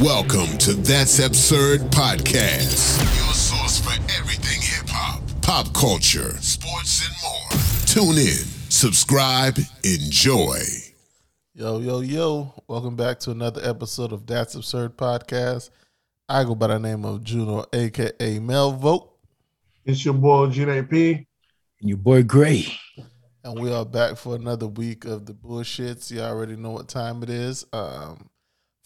Welcome to That's Absurd Podcast, your source for everything hip hop, pop culture, sports, and more. Tune in, subscribe, enjoy. Yo, yo, yo. Welcome back to another episode of That's Absurd Podcast. I go by the name of Juno, aka Melvo, It's your boy Gina P. Your boy Gray. and we are back for another week of the bullshits. You already know what time it is. Um,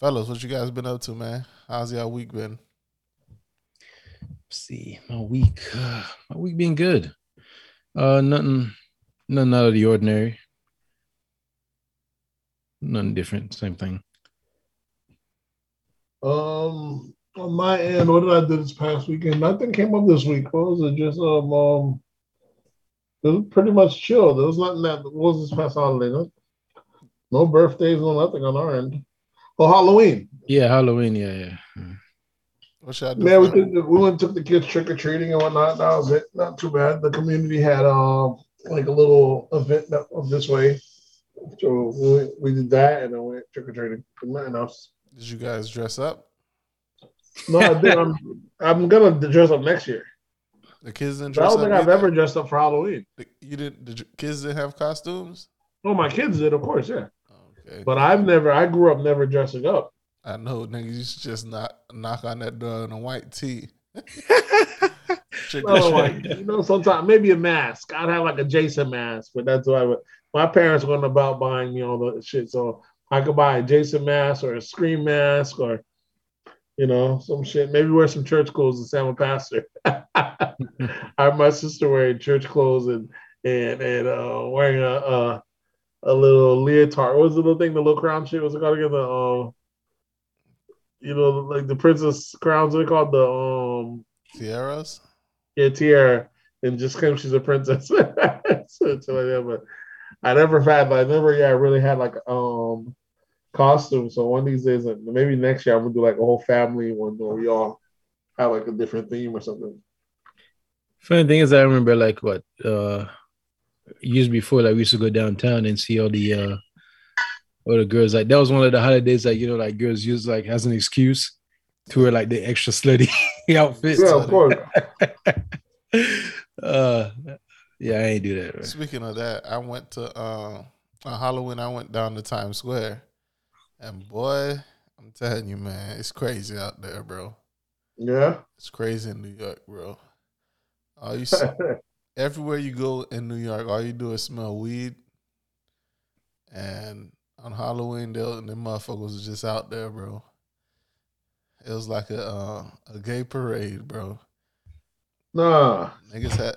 fellas, what you guys been up to, man? How's y'all week been? see, my week, my week being good. Uh, nothing, nothing out of the ordinary. Nothing different. Same thing. Um, on my end, what did I do this past weekend? Nothing came up this week. What was it? Just um, um it was pretty much chill. There was nothing that what was this past holiday. No, no birthdays, no nothing on our end. Oh, Halloween. Yeah, Halloween. Yeah, yeah. What y'all do? Man, we, took the, we went and took the kids trick or treating and whatnot. That was it. Not too bad. The community had um like a little event that of this way. So we, we did that and then went trick or treating. Nothing else. Did you guys dress up? No, I did. I'm I'm gonna dress up next year. The kids didn't I don't up. think I've either? ever dressed up for Halloween. The- You didn't. The kids didn't have costumes. Oh, my kids did, of course, yeah. But I've never. I grew up never dressing up. I know niggas. You should just not knock on that door in a white tee. No, like, you know, sometimes maybe a mask. I'd have like a Jason mask, but that's what I would. My parents weren't about buying me all the shit, so I could buy a Jason mask or a Scream mask or, you know, some shit. Maybe wear some church clothes and say I'm a pastor. I have my sister wearing church clothes and and and uh, wearing a, a a little leotard. What was the little thing? The little crown shit. What's it called again? The uh, you know, like the princess crowns. What they called the um Tiaras. yeah, tiara, and just claim she's a princess. so, so like that, but I never had, I never, yeah, I really had like um costume. So one of these days, like, maybe next year, I'm gonna do like a whole family one where we all have like a different theme or something. Funny thing is, I remember like what uh years before, like we used to go downtown and see all the uh all the girls. Like that was one of the holidays that you know, like girls use like as an excuse to wear like the extra slutty outfits. Yeah, of course. uh, yeah, I ain't do that. man. Speaking of that, I went to uh, on Halloween. I went down to Times Square, and boy, I'm telling you, man, it's crazy out there, bro. Yeah. It's crazy in New York, bro. All you see, everywhere you go in New York, all you do is smell weed. And on Halloween, they and the motherfuckers was just out there, bro. It was like a uh, a gay parade, bro. nah, Niggas had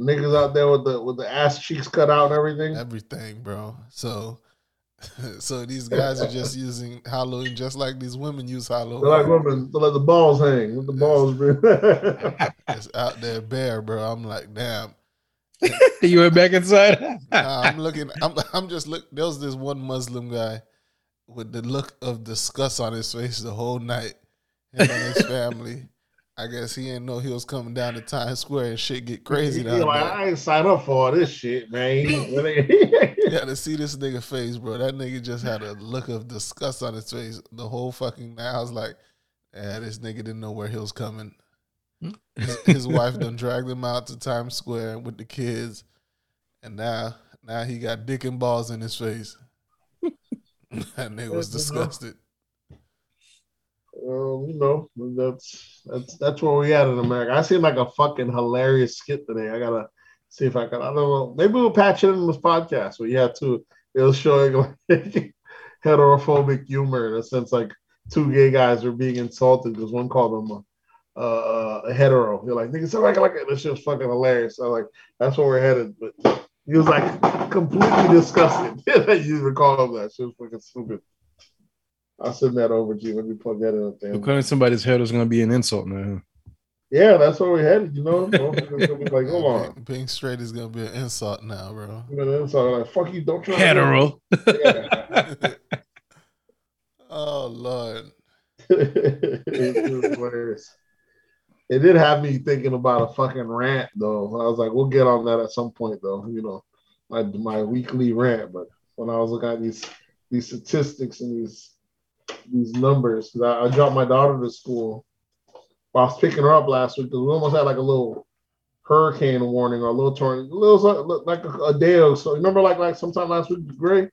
niggas out there with the with the ass cheeks cut out and everything. everything, bro. So, so these guys are just using Halloween just like these women use Halloween. They're like women, they let the balls hang with the balls. It's out there bare, bro. I'm like, damn. you went back inside. Nah, I'm looking. I'm. I'm just look. There was this one Muslim guy with the look of disgust on his face the whole night. Him and his family. I guess he didn't know he was coming down to Times Square and shit get crazy down like, there. I ain't signed up for all this shit, man. You got to see this nigga face, bro. That nigga just had a look of disgust on his face the whole fucking night. I was like, yeah, this nigga didn't know where he was coming. His, his wife done dragged him out to Times Square with the kids, and now now he got dick and balls in his face. that nigga was disgusted. Um, you know, that's that's that's where we at in America. I seen like a fucking hilarious skit today. I gotta see if I can. I don't know. Maybe we'll patch it in this podcast. But yeah, too. It was showing like heterophobic humor in a sense, like two gay guys were being insulted because one called them a, uh, a hetero. You're like, nigga, so like, like this shit was fucking hilarious. So like, that's where we're headed. But he was like completely disgusted. you even call him that. Shit was fucking stupid. I'll send that over to you. Let me plug that in up there. Calling somebody's head is gonna be an insult now. Yeah, that's where we're headed. You know, Motherfuckers gonna be like, hold on. Being, being straight is gonna be an insult now, bro. You know, so like, fuck you, don't try. to- Hetero. Yeah. oh lord. it hilarious. It did have me thinking about a fucking rant though. I was like, we'll get on that at some point though. You know, my my weekly rant. But when I was looking at these these statistics and these these numbers because I, I dropped my daughter to school. While I was picking her up last week because we almost had like a little hurricane warning or a little tornado, a little like a, a day or so. Remember, like like sometime last week, Gray.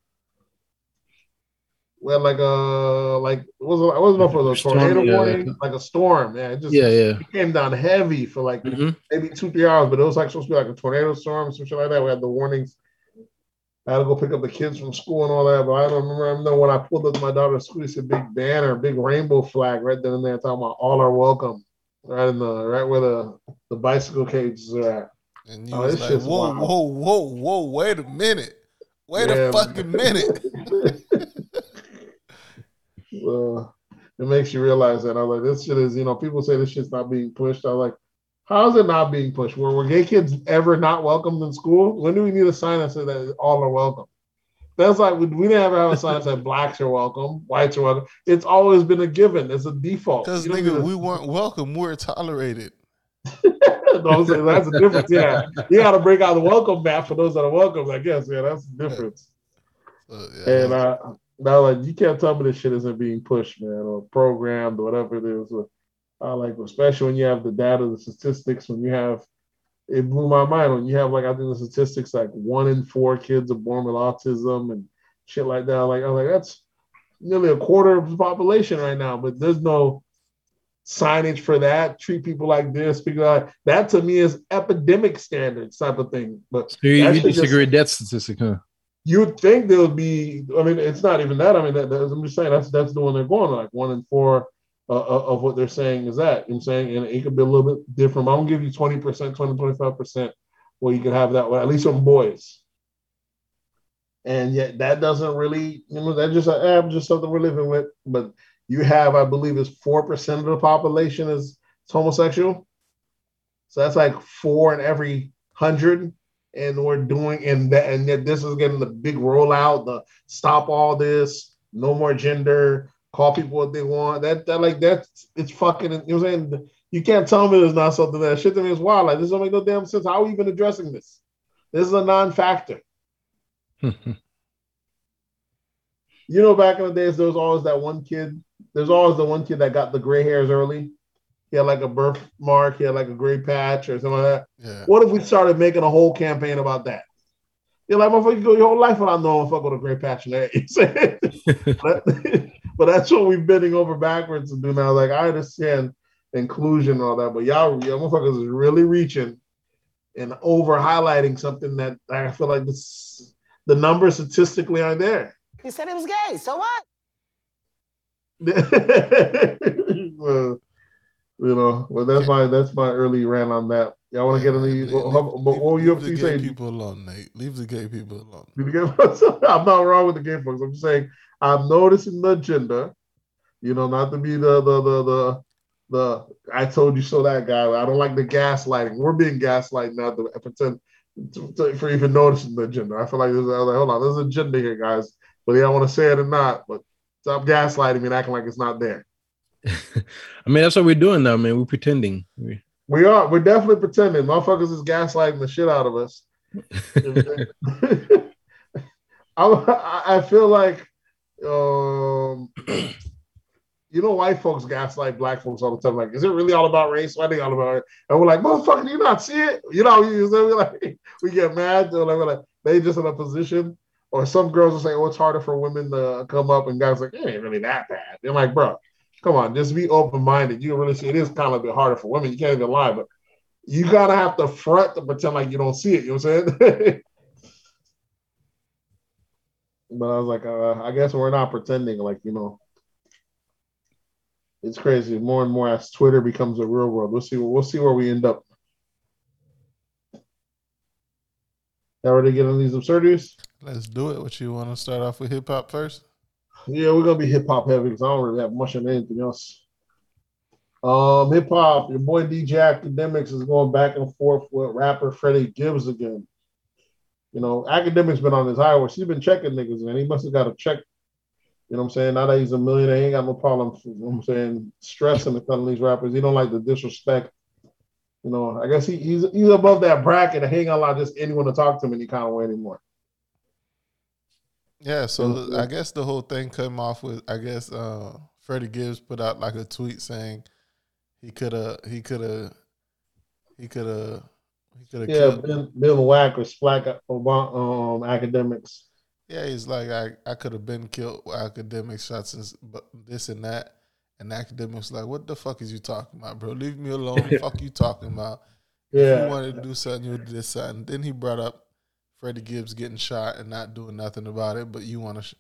We had like a like it wasn't I wasn't know if it was a tornado storm, warning, yeah. like a storm. Yeah, it just yeah, yeah. It came down heavy for like mm-hmm. maybe two three hours, but it was like supposed to be like a tornado storm, some shit like that. We had the warnings. I had to go pick up the kids from school and all that, but I don't remember. I know when I pulled up to my daughter's school, it's a big banner, big rainbow flag right there and there, talking about all are welcome right in the right where the the bicycle cages are at. And you oh, was like, whoa, wild. whoa, whoa, whoa, wait a minute. Wait yeah, a fucking minute. well, it makes you realize that. I'm like, this shit is, you know, people say this shit's not being pushed. I'm like, how is it not being pushed? Were, were gay kids ever not welcomed in school? When do we need a sign that says that all are welcome? That's like we, we never have a sign that said blacks are welcome, whites are welcome. It's always been a given. It's a default. Because nigga, we weren't welcome. We're tolerated. no, that's the difference. Yeah, you got to break out the welcome map for those that are welcome. I guess. Yeah, that's the difference. Uh, yeah, and uh, now, like, you can't tell me this shit isn't being pushed, man, or programmed, or whatever it is. Uh, like, especially when you have the data, the statistics, when you have it blew my mind when you have like I think the statistics like one in four kids are born with autism and shit like that. Like I was like, that's nearly a quarter of the population right now, but there's no signage for that. Treat people like this. People like that to me is epidemic standards type of thing. But so you, you disagree with that statistic, huh? You'd think there would be. I mean, it's not even that. I mean, that, that, I'm just saying that's that's the one they're going like one in four uh, uh, of what they're saying is that. You I'm saying, and it could be a little bit different. I'm gonna give you 20%, 20, 25% where you can have that, at least on boys. And yet that doesn't really, you know, that's just eh, just something we're living with. But you have, I believe, is four percent of the population is, is homosexual. So that's like four in every hundred. And we're doing, and that, and yet this is getting the big rollout, the stop all this, no more gender, call people what they want. That that like that's it's fucking. You know what I'm saying? You can't tell me there's not something that shit to me is wild. Like this don't make no damn sense. How are we even addressing this? This is a non-factor. you know, back in the days, there was always that one kid. There's always the one kid that got the gray hairs early. He had like a birthmark. He had like a gray patch or something like that. Yeah. What if we started making a whole campaign about that? You're like, motherfucker, you go your whole life without knowing fuck with a gray patch in there. but that's what we're bending over backwards to do now. Like I understand inclusion and all that, but y'all, y'all motherfuckers is really reaching and over highlighting something that I feel like this the numbers statistically aren't there. He said it was gay. So what? well, you know, well that's my that's my early rant on that. Y'all want to get any? But what were you up to saying? Leave the gay people alone, Nate. Leave the gay people alone. I'm not wrong with the gay folks. I'm just saying I'm noticing the agenda. You know, not to be the the the the the I told you so that guy. I don't like the gaslighting. We're being gaslighted now to pretend to, to, for even noticing the agenda. I feel like there's like, hold on, there's an agenda here, guys. Whether y'all want to say it or not, but stop gaslighting me and acting like it's not there. I mean, that's what we're doing now, man. We're pretending. We, we are. We're definitely pretending. Motherfuckers is gaslighting the shit out of us. I, I feel like um, you know, white folks gaslight black folks all the time. Like, is it really all about race? Why are they all about it? And we're like, motherfucker, do you not see it? You know, you we like we get mad. Like, we're like, they just in a position. Or some girls will say, oh, it's harder for women to come up, and guys like, it ain't really that bad. They're like, bro, come on, just be open minded. You really see it is kind of a bit harder for women. You can't even lie, but you gotta have to front to pretend like you don't see it. You know what I'm saying? But I was like, uh, I guess we're not pretending. Like you know, it's crazy. More and more as Twitter becomes a real world. We'll see. We'll see where we end up. Y'all ready to get on these absurdities? Let's do it. What you want to start off with hip hop first? Yeah, we're gonna be hip hop heavy because I don't really have much of anything else. Um, hip hop, your boy DJ Akademiks is going back and forth with rapper Freddie Gibbs again. You know, Akademiks been on his high horse. He's been checking niggas, man. He must have got a check. You know what I'm saying? Now that he's a millionaire, he ain't got no problem, you know what I'm saying, stressing and telling these rappers. He don't like the disrespect. You know, I guess he, he's he's above that bracket he ain't gonna allow just anyone to talk to him any kind of way anymore. Yeah, so I guess the whole thing came off with I guess uh Freddie Gibbs put out like a tweet saying he could have he could have he could have he could have yeah been, been whack with black um, Akademiks. Yeah, he's like I I could have been killed with academic shots and this and that. And Akademiks like, what the fuck is you talking about, bro? Leave me alone. fuck you talking about? Yeah. If you wanted to do something, you would do something. Then he brought up Freddie Gibbs getting shot and not doing nothing about it, but you want to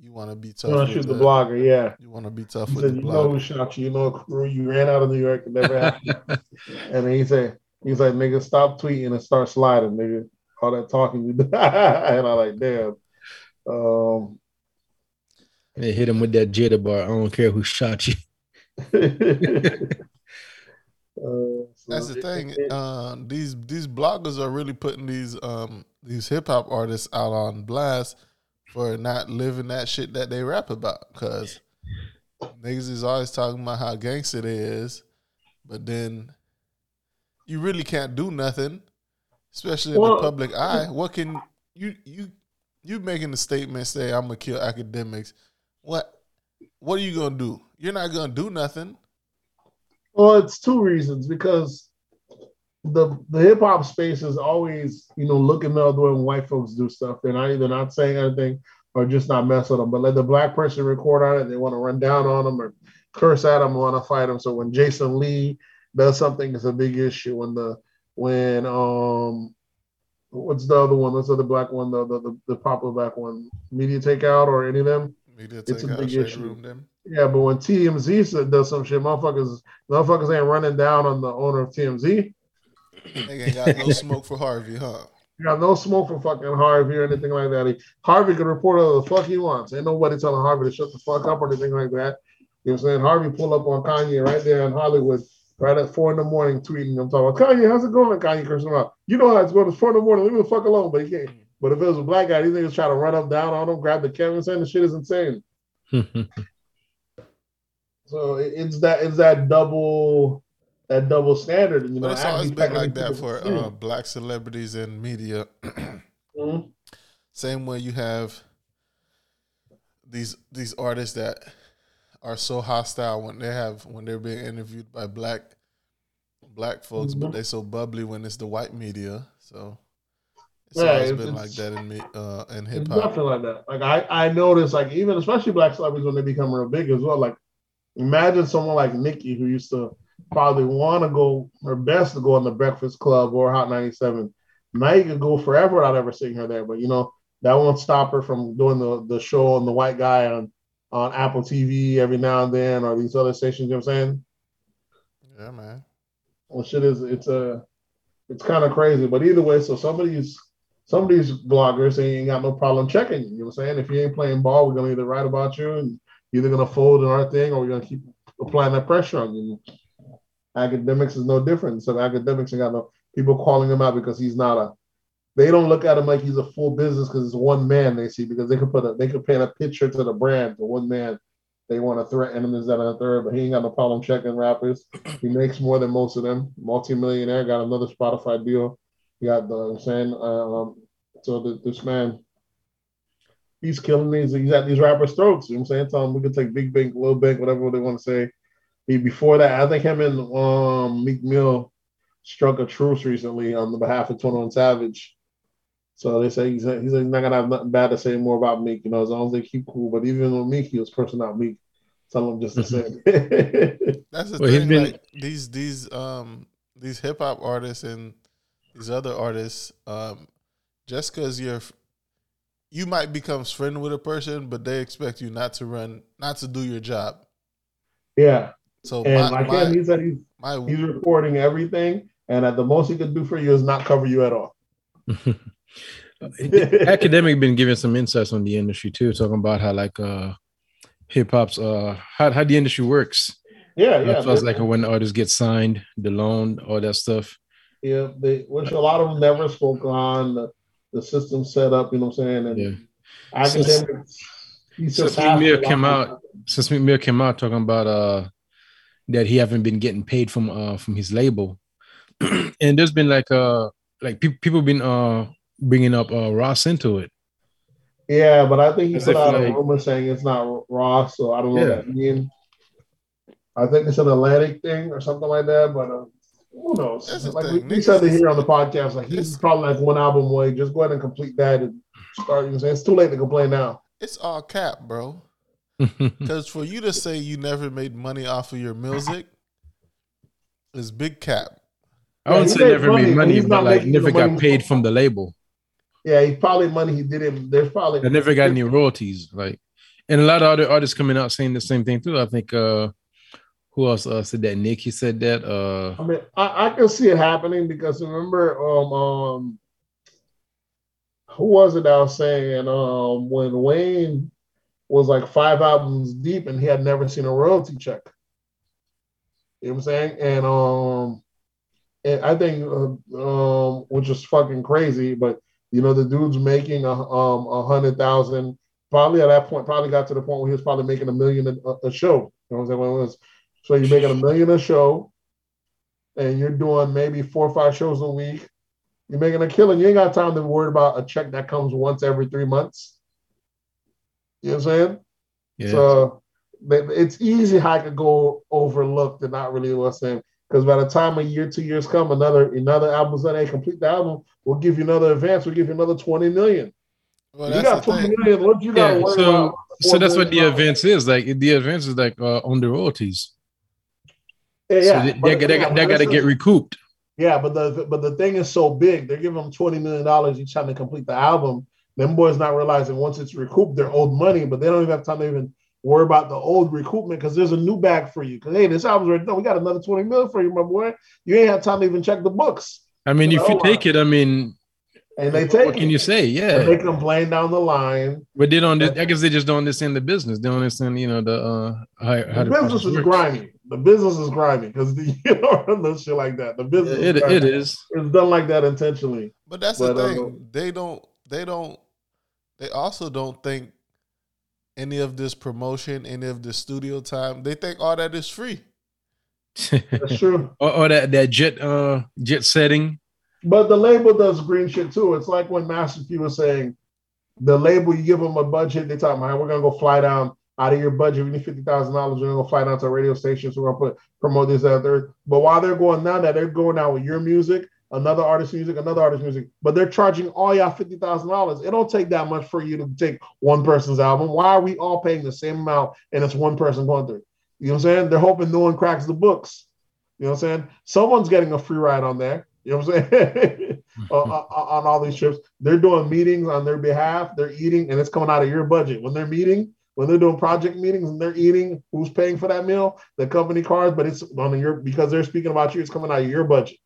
you want to be tough. You want to shoot the, the, blogger, yeah. You want to be tough he with said, the you blogger. know who shot you. You know crew. You ran out of New York. and never happened. and then he said, he's like, nigga, stop tweeting and start sliding, nigga. All that talking you do. and I like, damn. Um, they hit him with that jitter bar. I don't care who shot you. Uh, so That's the thing. Uh, these these bloggers are really putting these um, these hip hop artists out on blast for not living that shit that they rap about. Cause niggas is always talking about how gangster they is, but then you really can't do nothing, especially in well, the public eye. What can you you you making a statement say I'm gonna kill Akademiks? What what are you gonna do? You're not gonna do nothing. Well, it's two reasons because the the hip hop space is always, you know, looking the other way when white folks do stuff. They're not either not saying anything or just not mess with them. But let the black person record on it, they want to run down on them or curse at them, want to fight them. So when Jason Lee does something, it's a big issue. When the when um what's the other one? What's the other black one? The the, the, the popular black one? Media takeout or any of them? Media it's a big issue. Yeah, but when TMZ does some shit, motherfuckers motherfuckers ain't running down on the owner of TMZ. They ain't got no smoke for Harvey, huh? You got no smoke for fucking Harvey or anything like that. He, Harvey can report all the fuck he wants. Ain't nobody telling Harvey to shut the fuck up or anything like that. You know what I'm saying? Harvey pull up on Kanye right there in Hollywood, right at four in the morning, tweeting. I'm talking about Kanye, how's it going? Kanye cursing him out. You know how it's going. It's four in the morning. Leave me the fuck alone. But he can't. But if it was a black guy, these niggas try to run up down on him, grab the camera, and saying the shit is insane. so it's that it's that double that double standard. You know, but it's always been like that for uh, black celebrities and media. mm-hmm. Same way you have these these artists that are so hostile when they have when they're being interviewed by black black folks, mm-hmm. but they so bubbly when it's the white media. So it's yeah, always it's, been like that in me uh, in hip hop. Definitely like that. Like I I noticed like even especially black celebrities when they become real big as well. Like imagine someone like Nikki who used to probably want to go her best to go on the Breakfast Club or Hot 97. Now you could go forever without ever seeing her there, but you know that won't stop her from doing the, the show on the white guy on on Apple TV every now and then or these other stations. You know what I'm saying? Yeah, man. Well, shit is it's a it's kind of crazy, but either way, so some of these some of these bloggers ain't got no problem checking you. You know what I'm saying? If you ain't playing ball, we're gonna either write about you and either gonna fold in our thing or we're gonna keep applying that pressure on you. Akademiks is no different. So Akademiks ain't got no people calling him out because he's not a. They don't look at him like he's a full business because it's one man they see because they could put a they could paint a picture to the brand to one man. They want to threaten him as that a third, but he ain't got no problem checking rappers. He makes more than most of them. Multi-millionaire, got another Spotify deal. He got the I'm saying. Um, so the, this man, he's killing these. He's at these rappers' throats. You know what I'm saying? Tell them we can take big bank, little bank, whatever they want to say before that, I think him and um, Meek Mill struck a truce recently on the behalf of 21 Savage. So they say he's, he's not gonna have nothing bad to say more about Meek, you know, as long as they keep cool. But even with Meek, he was cursing out Meek. Tell him just the same. That's the well, thing. Been... Like these these um these hip hop artists and these other artists, um, just because you're you might become friend with a person, but they expect you not to run, not to do your job. Yeah. So and my, like my, him, he said he's, my, he's reporting everything, and at the most he could do for you is not cover you at all. Academic been giving some insights on the industry too, talking about how like uh hip hop's uh how, how the industry works. Yeah, yeah. Feels like when artists get signed, the loan, all that stuff. Yeah, they which a lot of them never spoke on the, the system set up, you know what I'm saying? And yeah. Akademiks since, since Meek Mill came out, since Meek Mill came out talking about uh that he haven't been getting paid from uh from his label, and there's been like uh like pe- people been uh bringing up uh Ross into it. Yeah, but I think he put out like, a rumor saying it's not Ross, so I don't know yeah. what that means. I think it's an Atlantic thing or something like that, but uh, who knows? Like we, we, said it here on the podcast, like he's probably like one album away. Just go ahead and complete that and start. You know, it's too late to complain now. It's all cap, bro. Because for you to say you never made money off of your music is big cap. I wouldn't say never money, made money, but, but like never got paid from the label. Yeah, he probably money he didn't. There's probably I never got any royalties. Like, and a lot of other artists coming out saying the same thing too. I think uh who else uh, said that? Nick, he said that. Uh I mean, I, I can see it happening because remember, um, um, who was it I was saying um when Wayne was like five albums deep and he had never seen a royalty check. You know what I'm saying? And um, and I think uh, um, which is fucking crazy, but you know the dude's making a um a hundred thousand. Probably at that point, probably got to the point where he was probably making a million a, a show. You know what I'm saying? When it was, so you're making a million a show, and you're doing maybe four or five shows a week. You're making a killing. You ain't got time to worry about a check that comes once every three months. You know what I'm saying? Yeah. So it's easy how I could go overlooked and not really listen. Because by the time a year, two years come, another another album's done, they complete the album, we'll give you another advance, we'll give you another 20 million. Well, you got 20 million, what you got yeah, so, so that's what the advance is. Like the advance is like uh, on the royalties. Yeah, yeah. So they, they, they, they, they got to get recouped. Yeah, but the but the thing is so big, they're giving them twenty million dollars each time they complete the album. Them boys not realizing once it's recouped, they're owed money, but they don't even have time to even worry about the old recoupment because there's a new bag for you. Because hey, this album's already done. We got another 20 million for you, my boy. You ain't have time to even check the books. I mean, if you take it, I mean, and they take what can you say? Yeah, and they complain down the line. But they don't. I guess they just don't understand the business. They don't understand, you know, the uh how, how the business is works. grimy. The business is grimy because the you know the shit like that. The business it, is it is. It's done like that intentionally. But that's but, the thing. Uh, they don't. They don't they also don't think any of this promotion, any of the studio time, they think all that is free. That's true. or, or, that that jet uh jet setting. But the label does green shit too. It's like when Master P was saying, the label you give them a budget, they talk about we're gonna go fly down out of your budget. We need fifty thousand dollars. We're gonna go fly down to a radio stations. So we're gonna put promote this out there. But while they're going down that, they're going out with your music another artist music, another artist music, but they're charging all y'all fifty thousand dollars. It don't take that much for you to take one person's album. Why are we all paying the same amount and it's one person going through? You know what I'm saying? They're hoping no one cracks the books. You know what I'm saying? Someone's getting a free ride on there. You know what I'm saying? uh, on all these trips, they're doing meetings on their behalf. They're eating, and it's coming out of your budget. When they're meeting, when they're doing project meetings and they're eating, who's paying for that meal? The company cards, but it's on your because they're speaking about you. It's coming out of your budget.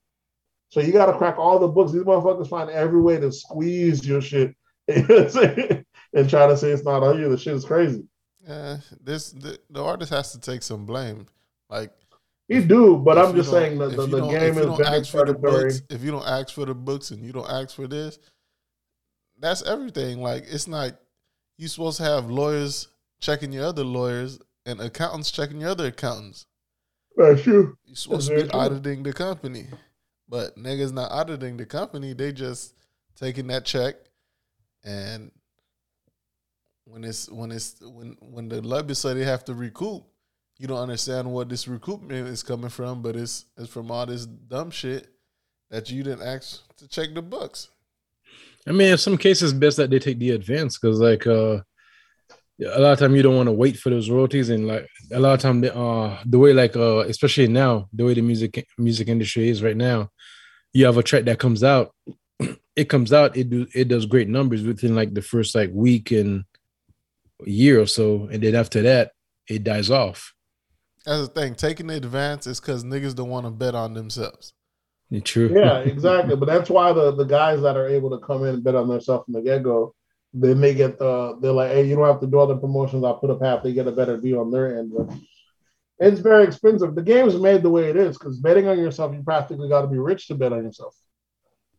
So you got to crack all the books. These motherfuckers find every way to squeeze your shit and try to say it's not on you. The shit is crazy. Yeah, this the, the artist has to take some blame. Like he do, but I'm just saying that the, the game is very the Books, if you don't ask for the books and you don't ask for this, that's everything. Like it's not you supposed to have lawyers checking your other lawyers and accountants checking your other accountants. That's true. You're supposed that's to be auditing the company. But niggas not auditing the company, they just taking that check and when it's when it's when when the they have to recoup, you don't understand what this recoupment is coming from, but it's it's from all this dumb shit that you didn't ask to check the books. I mean, in some cases, best that they take the advance because, like, uh, a lot of time you don't want to wait for those royalties, and like a lot of time, the, uh, the way like, uh, especially now, the way the music music industry is right now, you have a track that comes out, it comes out, it do it does great numbers within like the first like week and year or so, and then after that, it dies off. That's the thing. Taking the advance is because niggas don't want to bet on themselves. True. Yeah, exactly. but that's why the, the guys that are able to come in and bet on themselves from the get go, then they get the they're like, hey, you don't have to do all the promotions. I'll put up half. They get a better deal on their end. But it's very expensive. The game is made the way it is because betting on yourself, you practically got to be rich to bet on yourself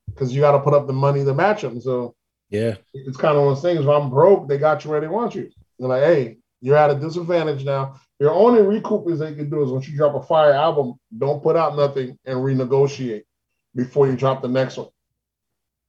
because you got to put up the money to match them. So yeah, it's kind of one of those things. If I'm broke, they got you where they want you. They're like, hey, you're at a disadvantage now. Your only recoup is they can do is once you drop a fire album, don't put out nothing and renegotiate before you drop the next one.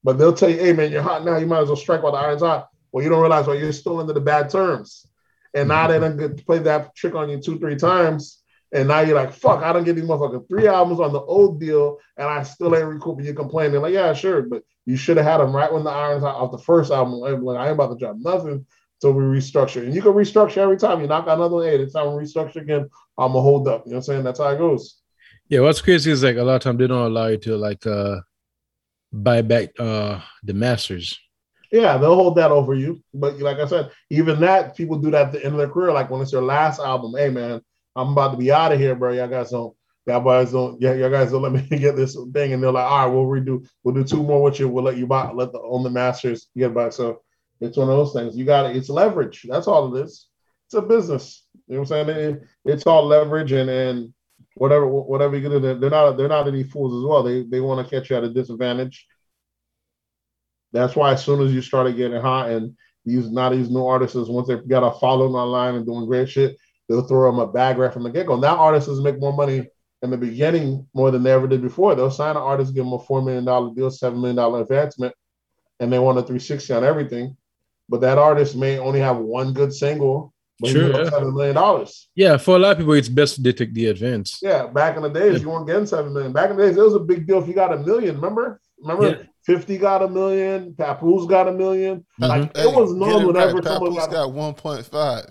But they'll tell you, hey man, you're hot now. You might as well strike while the iron's hot. Well, you don't realize well, you're still under the bad terms. And now they done play that trick on you two, three times. And now you're like, fuck, I don't get these motherfucking three albums on the old deal, and I still ain't recouping. You're complaining, like, yeah, sure, but you should have had them right when the irons out off the first album. Like, I ain't about to drop nothing until we restructure. And you can restructure every time. You knock out another eight. It's time we restructure again. I'm gonna hold up. You know what I'm saying? That's how it goes. Yeah, what's crazy is like a lot of time they don't allow you to like uh buy back uh the masters. Yeah, they'll hold that over you. But like I said, even that people do that at the end of their career. Like when it's their last album, hey man, I'm about to be out of here, bro. Y'all guys don't, y'all guys don't, yeah, y'all guys don't let me get this thing. And they're like, all right, we'll redo, we'll do two more with you. We'll let you buy, let the own the masters get back. So it's one of those things. You got it. It's leverage. That's all it is. It's a business. You know what I'm saying? It, it's all leverage and and whatever whatever you do. They're not they're not any fools as well. They they want to catch you at a disadvantage. That's why as soon as you started getting hot and these not these new artists, once they've got a following online and doing great shit, they'll throw them a bag right from the get go. Now artists make more money in the beginning more than they ever did before. They'll sign an artist, give them a four million dollar deal, seven million dollar advancement, and they want a 360 on everything. But that artist may only have one good single, but sure, yeah. seven million dollars. Yeah, for a lot of people, it's best to take the advance. Yeah, back in the days, yeah. you weren't getting seven million. Back in the days, it was a big deal if you got a million. Remember? Remember? Yeah. 50 got a million, Papoose got a 1000000 mm-hmm. Like hey, it was normal right. Papoose got, got 1.5.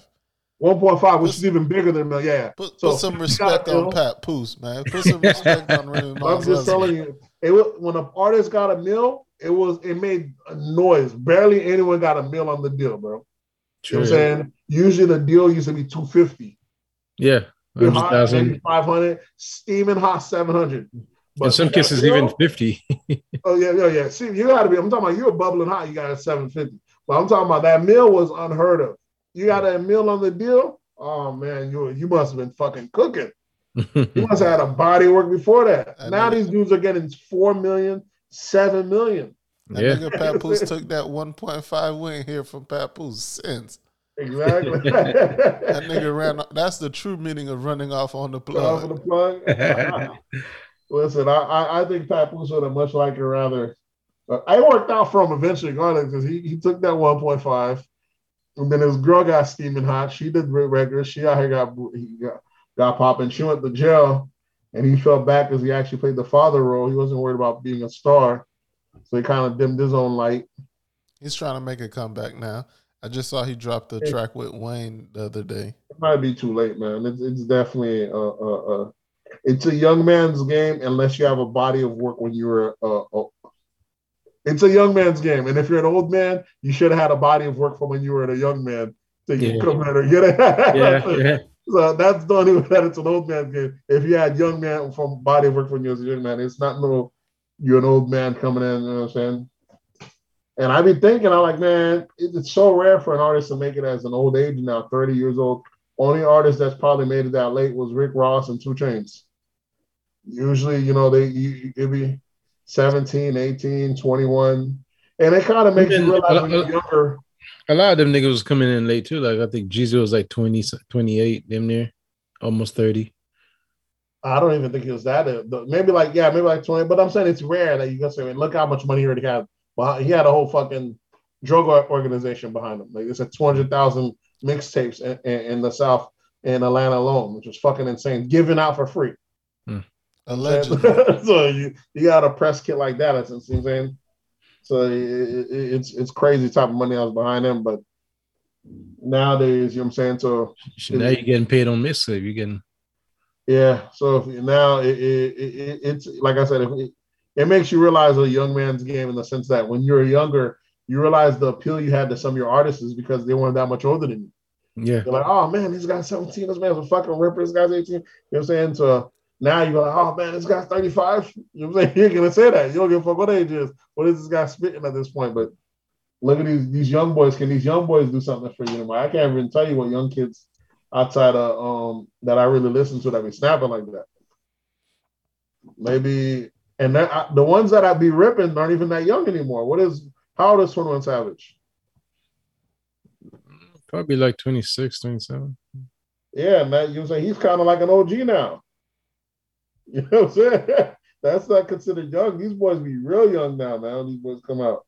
1.5, which is even bigger than million. Yeah. Put, so, put some respect got, on Papoose, man. Put some respect on Remy I'm just telling you, it was, when an artist got a mill, it was it made a noise. Barely anyone got a mill on the deal, bro. True. You know what I'm saying? Usually the deal used to be 250. Yeah. 500, steaming hot 700. But In some cases, deal, even 50. oh, yeah, yeah, yeah. See, you got to be, I'm talking about you're bubbling hot, you got a 750. But I'm talking about that meal was unheard of. You got a meal on the deal? Oh man, you you must have been fucking cooking. you must have had a body work before that. I now these dudes are getting four million, seven million. That yeah. nigga Papoose took that 1.5 win here from Papoose since. Exactly. that nigga ran. That's the true meaning of running off on the plug. Off the plug. Listen, I, I think Papoose would have much like it rather. I worked out for him eventually, because he, he took that 1.5 and then his girl got steaming hot. She did regular. She out here got he got, got popping. She went to jail, and he fell back because he actually played the father role. He wasn't worried about being a star, so he kind of dimmed his own light. He's trying to make a comeback now. I just saw he dropped the track with Wayne the other day. It might be too late, man. It's, it's definitely a, a, a, it's a young man's game unless you have a body of work when you were a, a, it's a young man's game. And if you're an old man, you should have had a body of work from when you were a young man. So you yeah. come in and get it. yeah, yeah. So that's the only way that it's an old man's game. If you had young man from body of work when you was a young man, it's not no you're an old man coming in, you know what I'm saying? And I be thinking, I'm like, man, it's so rare for an artist to make it as an old age now, 30 years old. Only artist that's probably made it that late was Rick Ross and 2 Chainz. Usually, you know, they you, it be 17, 18, 21. And it kind of makes you realize when you're younger. A lot of them niggas was coming in late too. Like I think Jeezy was like 20, 28, damn near, almost 30. I don't even think it was that. Uh, maybe like, yeah, maybe like 20. But I'm saying it's rare that you can say, look how much money he already had. Well, he had a whole fucking drug organization behind him. Like it's a 200,000 mixtapes in, in, in, the South in Atlanta alone, which was fucking insane, given out for free. Hmm. Allegedly. so you, you got a press kit like that. That's what I'm saying. So it, it, it's it's crazy type of money I was behind him, but nowadays, you know what I'm saying. So now you're getting paid on mixtape. You're getting yeah. So now it, it, it's like I said, it, it makes you realize a young man's game in the sense that when you're younger, you realize the appeal you had to some of your artists is because they weren't that much older than you. Yeah. They're like, oh man, this guy's 17, this man's a fucking ripper, this guy's 18. You know what I'm saying? So now you're like, oh man, this guy's 35. You know what I'm saying? You're gonna say that. You don't give a fuck what age is. What is this guy spitting at this point? But look at these these young boys. Can these young boys do something for you? I can't even tell you what young kids outside of um that I really listen to that be snapping like that. Maybe and that, I, the ones that I be ripping aren't even that young anymore. What is how old is 21 Savage? Probably like 26, 27. Yeah, man. You say he's kind of like an OG now. You know what I'm saying? That's not considered young. These boys be real young now, man. These boys come out.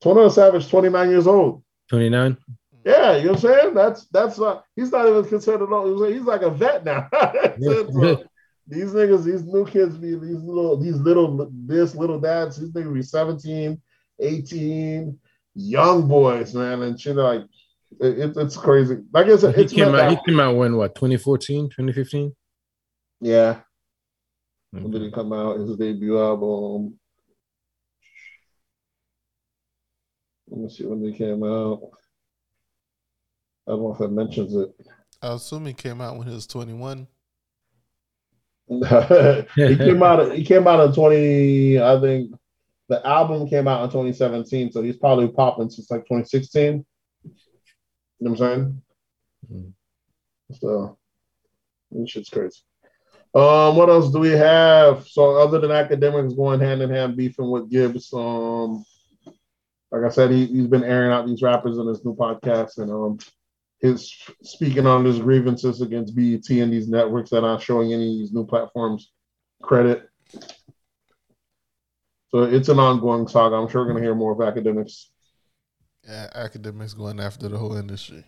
21 Savage, 29 years old. 29. Yeah, you know what I'm saying? That's that's not he's not even concerned at all. He's like a vet now. so, these niggas, these new kids be these little, these little this little dads, these niggas be 17, 18, young boys, man, and shit like it, it's crazy. Like I said, he came out. He came out when what 2014, 2015. Yeah. Mm-hmm. When did he come out? His debut album. Let me see when they came out. I don't know if it mentions it. I assume he came out when he was 21. he came out. He came out in 20. I think the album came out in 2017, so he's probably popping since like 2016. You know what I'm saying? Mm-hmm. So this shit's crazy. Um, what else do we have? So other than Akademiks going hand in hand beefing with Gibbs, um, like I said, he, he's been airing out these rappers in his new podcast and um his speaking on his grievances against BET and these networks that aren't showing any of these new platforms credit. So it's an ongoing saga. I'm sure we're gonna hear more of Akademiks. Yeah, Akademiks going after the whole industry.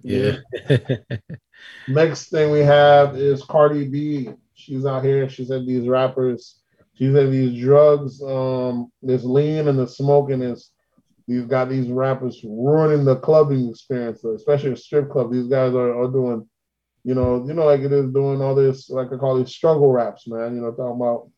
Yeah. Next thing we have is Cardi B. She's out here. She said these rappers. She said these drugs, um, this lean and the smoking is these got these rappers ruining the clubbing experience, especially a strip club. These guys are, are doing, you know, you know, like it is doing all this, like I call these struggle raps, man. You know, talking about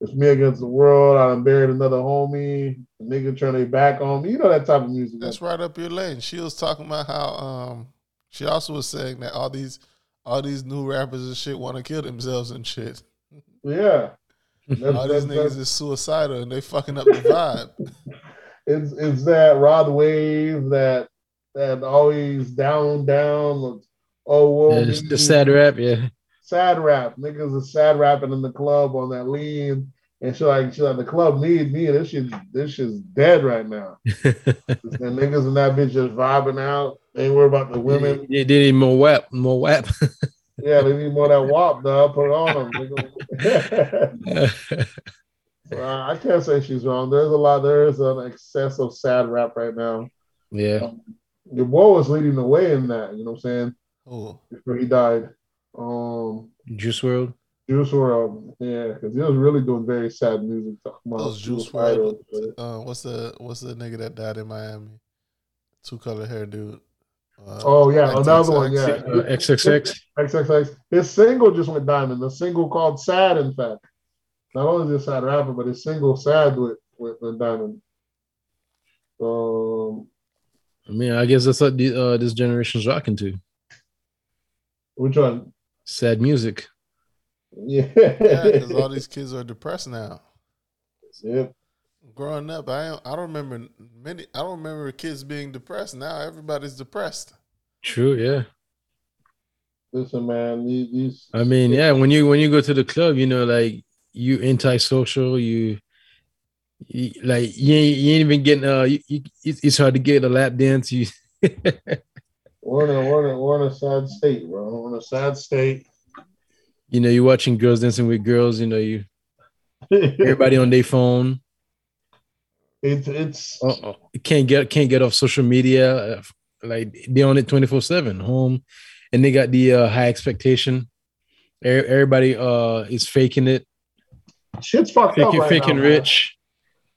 it's me against the world. I done buried another homie. The nigga turn their back on me. You know that type of music. That's right up your lane. She was talking about how um she also was saying that all these all these new rappers and shit want to kill themselves and shit. Yeah. all these niggas is suicidal and they fucking up the vibe. it's it's that Rod Wave that that always down down. Oh, well, yeah, the sad rap, yeah sad rap. Niggas are sad rapping in the club on that lean. And she like, she like, the club need me. This shit, this shit's dead right now. and niggas in that bitch just vibing out. They ain't worry about the women. They, they need more WAP, more WAP. yeah, they need more that WAP, dog. Put it on them. so, I can't say she's wrong. There's a lot. There is an excess of sad rap right now. Yeah. Um, the boy was leading the way in that. You know what I'm saying? Oh. Before he died. Um, Juice WRLD. Juice WRLD. yeah, because he was really doing very sad music. Talking about Those Juice WRLD. Uh, what's the what's the nigga that died in Miami? Two color hair dude. Uh, oh yeah, another one. Yeah, uh, XXX. XXX. His single just went diamond. The single called "Sad." In fact, not only is sad rapper, but his single "Sad" with with diamond. Um, I mean, I guess that's what the, uh, this generation's rocking to. Which one? sad music. Yeah, because all these kids are depressed now. Yep. Growing up, I I don't remember many. I don't remember kids being depressed. Now everybody's depressed. True. Yeah. Listen, man. These. I mean, yeah. When you when you go to the club, you know, like you antisocial. You, you like you ain't, you ain't even getting. Uh, you, you, it's hard to get a lap dance. You. In a, in a, we're a sad state, bro. We're in a sad state. You know, you're watching girls dancing with girls. You know, you everybody on their phone. It's it's uh can't get can't get off social media. Like they on it twenty four seven home, and they got the uh, high expectation. Everybody uh is faking it. Shit's fucked faking, up. Right faking now, rich.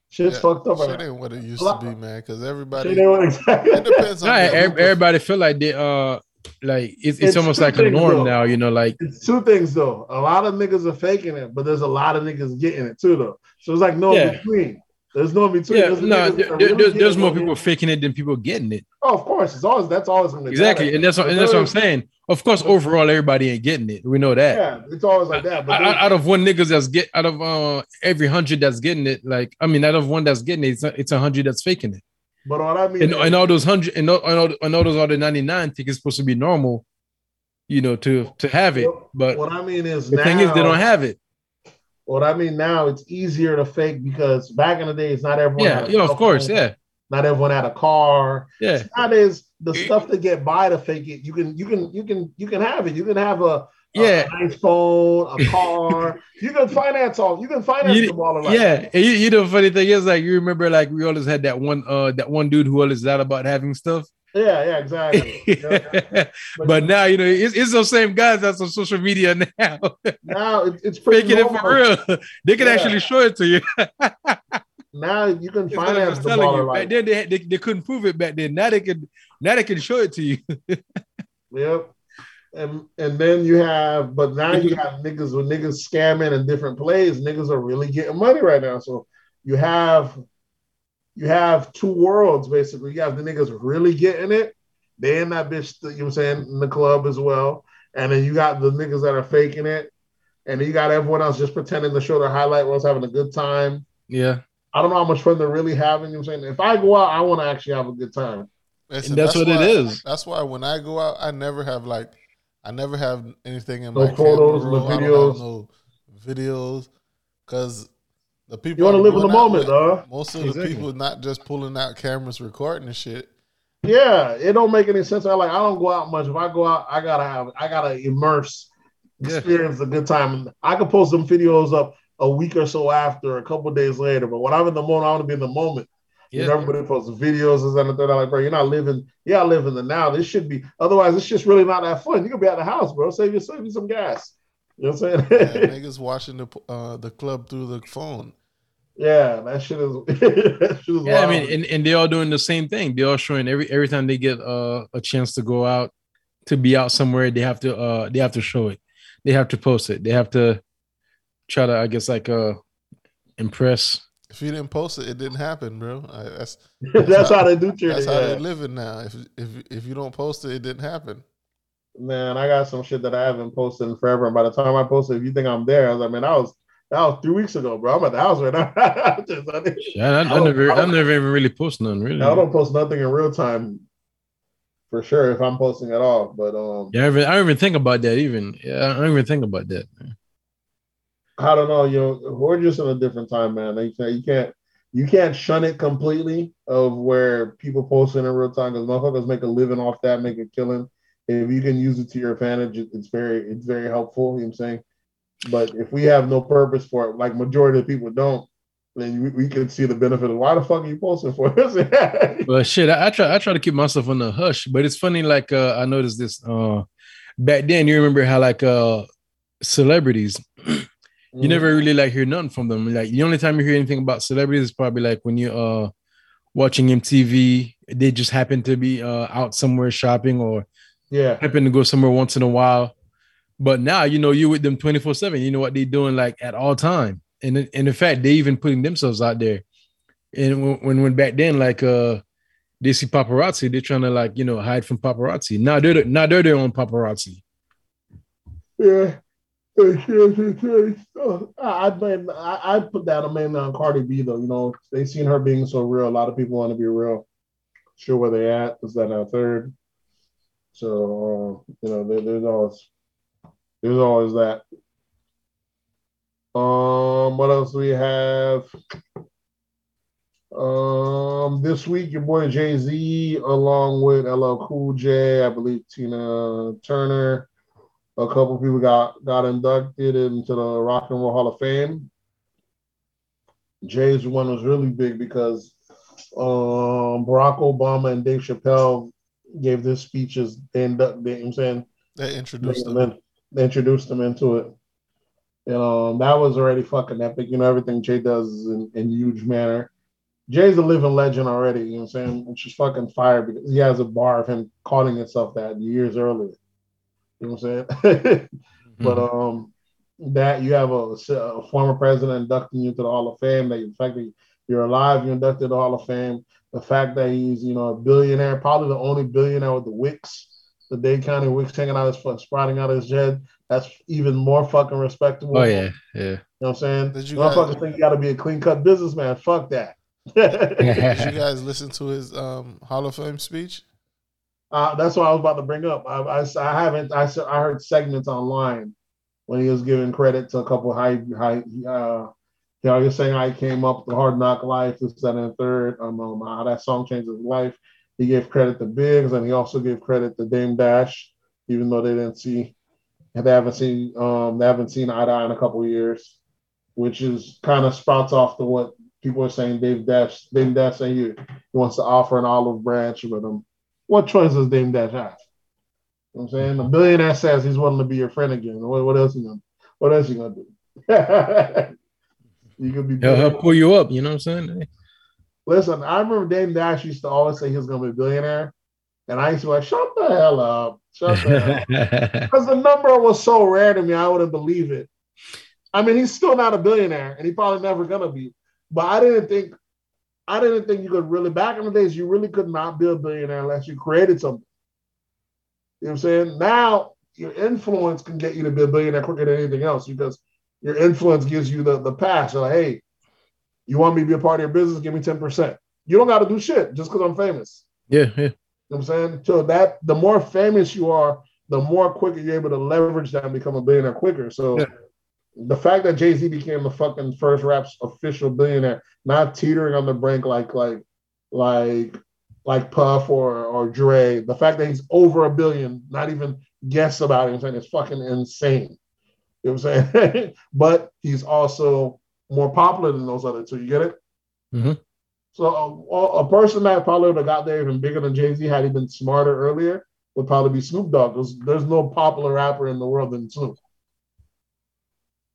Shit's yeah, fucked up. Shit right ain't what it used to be, man. Because everybody, exactly. it depends on. No, everybody feel like they uh like it's, it's, it's almost like a norm though. now, you know. Like it's two things though. A lot of niggas are faking it, but there's a lot of niggas getting it too though. So it's like no yeah. between. There's no between. Yeah, there's no, there, really there's, there's more people faking it than people getting it. Oh, of course, it's always that's always going to exactly, and that's what, and that's what I'm saying. Of course, overall, everybody ain't getting it. We know that. Yeah, it's always like that. But out, out of one niggas that's get out of uh, every hundred that's getting it, like I mean, out of one that's getting it, it's a, it's a hundred that's faking it. But what I mean, and, and all those hundred, and all, and all, and all those other ninety nine think it's supposed to be normal, you know, to to have it. But what I mean is, the now, thing is, they don't have it. What I mean now, it's easier to fake because back in the day, it's not everyone. Yeah, yeah, of course, yeah. Not everyone had a car. Yeah. Nowadays, the stuff to get by to fake it, you can, you can, you can, you can have it. You can have a yeah, a nice phone, a car. you can finance all. You can finance You- them all around. yeah. And you, you know, the funny thing is, like, you remember, like, we always had that one, uh, that one dude who always lied about having stuff. Yeah, yeah, exactly. Yeah. but now, you know, it's, it's those same guys that's on social media now, now it, it's pretty making it for real. They can Yeah. actually show it to you. Now you can of finance the baller you. Back then, they, they, they couldn't prove it back then. Now they can, now they can show it to you. Yep. And and then you have, but now you have niggas with niggas scamming and different plays. Niggas are really getting money right now. So you have you have two worlds basically. You have the niggas really getting it. They in that bitch, you know what I'm saying, in the club as well. And then you got the niggas that are faking it. And then you got everyone else just pretending to show their highlight reels, having a good time. Yeah. I don't know how much fun they're really having. You know what I'm saying? If I go out, I want to actually have a good time. Listen, that's what it why, is. That's why when I go out, I never have like, I never have anything in No my photos, camera no roll. I don't videos. have no videos, because the people You want to live in the moment, though. Most of Exactly. the people not just pulling out cameras, recording and shit. Yeah, it don't make any sense. I like I don't go out much. If I go out, I gotta have I gotta immerse, Yeah. experience a good time. I could post some videos up a week or so after, a couple days later. But when I'm in the moment, I want to be in the moment. You know, Yeah. everybody posts videos and then they're like, bro, you're not living. Yeah, living the now. This should be. Otherwise, it's just really not that fun. You could be at the house, bro. Save you save you some gas. You know what I'm Yeah, saying? niggas watching the uh, the club through the phone. Yeah, that shit is. that shit is Yeah, I mean, and, and they're all doing the same thing. They're all showing every every time they get uh, a chance to go out to be out somewhere, they have to uh they have to show it. They have to post it. They have to try to, I guess, like uh impress. If you didn't post it, it didn't happen, bro. I, that's that's how they do treat that's it. how yeah. they living now. If if if you don't post it, it didn't happen. Man, I got some shit that I haven't posted in forever. And by the time I posted, if you think I'm there, I was like, man, that was that was three weeks ago, bro. I'm at the house right now. Just- I, didn't- Yeah, I, I, I never, I I never even really post none, really. I don't post nothing in real time for sure if I'm posting at all. But um, Yeah, I, even, I don't even think about that. Even yeah, I don't even think about that. I don't know. You know, we're just in a different time, man. You can't you can't you can't shun it completely of where people posting in real time because motherfuckers make a living off that, make a killing. If you can use it to your advantage, it's very it's very helpful. You know what I'm saying? But if we have no purpose for it, like majority of people don't, then we, we can see the benefit of why the fuck are you posting for this? But shit, I, I try I try to keep myself on the hush. But it's funny, like uh, I noticed this uh back then. You remember how like uh celebrities, you never really like hear nothing from them. Like the only time you hear anything about celebrities is probably like when you uh watching MTV. They just happen to be uh out somewhere shopping or yeah. happen to go somewhere once in a while. But now you know you with them 24-7. You know what they're doing like at all time. And, and in fact, they even putting themselves out there. And when, when back then, like uh they see paparazzi, they're trying to like, you know, hide from paparazzi. Now they're the- now they're their own paparazzi. Yeah. Oh, I blame I, I put that on mainly on Cardi B though. You know, they seen her being so real. A lot of people want to be real. Sure where they at. Is that our third? So uh, you know, there, there's always there's always that. Um, what else do we have? Um, this week your boy Jay Z, along with LL Cool J, I believe Tina Turner, a couple people got got inducted into the Rock and Roll Hall of Fame. Jay's one was really big because um, Barack Obama and Dave Chappelle gave their speeches. They induct, you know what I'm saying They introduced them. They introduced them into it. You know, that was already fucking epic. You know, everything Jay does is in, in huge manner. Jay's a living legend already, you know what I'm saying? Which is fucking fire because he has a bar of him calling himself that years earlier. You know what I'm saying? But um, that you have a, a former president inducting you to the Hall of Fame. That the fact that you're alive, you're inducted to the Hall of Fame. The fact that he's you know a billionaire, probably the only billionaire with the wicks, the Dade County wicks hanging out his sprouting out his head. That's even more fucking respectable. Oh yeah, yeah. You know what I'm saying? Did you Motherfuckers guys- think you got to be a clean cut businessman. Fuck that. Did you guys listen to his um, Hall of Fame speech? Uh, that's what I was about to bring up. I, I, I haven't. I, I heard segments online when he was giving credit to a couple high high. Uh, you know, he was saying I came up with the hard knock life, this, that, and third. Um, um, how that song changed his life. He gave credit to Biggs, and he also gave credit to Dame Dash, even though they didn't see they haven't seen um they haven't seen eye to eye in a couple years, which is kind of sprouts off to what people are saying. Dame Dash, Dame Dash saying he, he wants to offer an olive branch with him. What choice does Dame Dash have? You know what I'm saying the billionaire says he's willing to be your friend again. What, what else you gonna What else you gonna do? you could be. He'll, he'll pull you up. You know what I'm saying? Listen, I remember Dame Dash used to always say he was gonna be a billionaire, and I used to be like, "Shut the hell up." Shut up, Because the number was so rare to me, I wouldn't believe it. I mean, he's still not a billionaire, and he probably never gonna be. But I didn't think, I didn't think you could really. Back in the days, you really could not be a billionaire unless you created something. You know what I'm saying? Now your influence can get you to be a billionaire quicker than anything else because your influence gives you the the pass. You're like, hey, you want me to be a part of your business? Give me ten percent. You don't got to do shit just because I'm famous. Yeah, yeah. You know what I'm saying? So that the more famous you are, the more quicker you're able to leverage that and become a billionaire quicker. So yeah. the fact that Jay Z became the fucking first rap's official billionaire, not teetering on the brink like like like like Puff or or Dre, the fact that he's over a billion, not even guess about it, I'm saying it's fucking insane. You know what I'm saying? but he's also more popular than those other two. You get it? Mm-hmm. So a, a person that probably would have got there even bigger than Jay Z had he been smarter earlier would probably be Snoop Dogg. Because there's no popular rapper in the world than Snoop.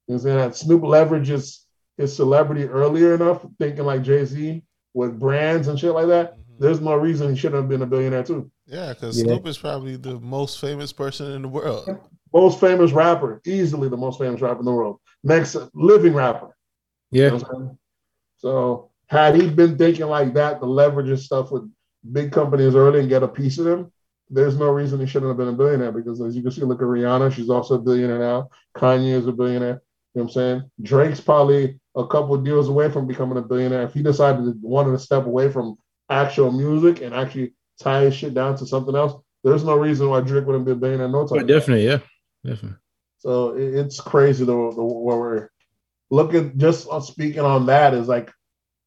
You know saying that Snoop leverages his celebrity earlier enough, thinking like Jay Z with brands and shit like that. Mm-hmm. There's no reason he shouldn't have been a billionaire too. Yeah, because yeah. Snoop is probably the most famous person in the world. Most famous rapper, easily the most famous rapper in the world. Next living rapper. Yeah. You know so had he been thinking like that, the leverage and stuff with big companies early and get a piece of them, there's no reason he shouldn't have been a billionaire because as you can see, look at Rihanna, she's also a billionaire now. Kanye is a billionaire. You know what I'm saying? Drake's probably a couple deals away from becoming a billionaire. If he decided to wanted to step away from actual music and actually tie his shit down to something else, there's no reason why Drake wouldn't be a billionaire no time. Oh, definitely, yeah. Definitely. So it's crazy the, the where we're looking just speaking on that is like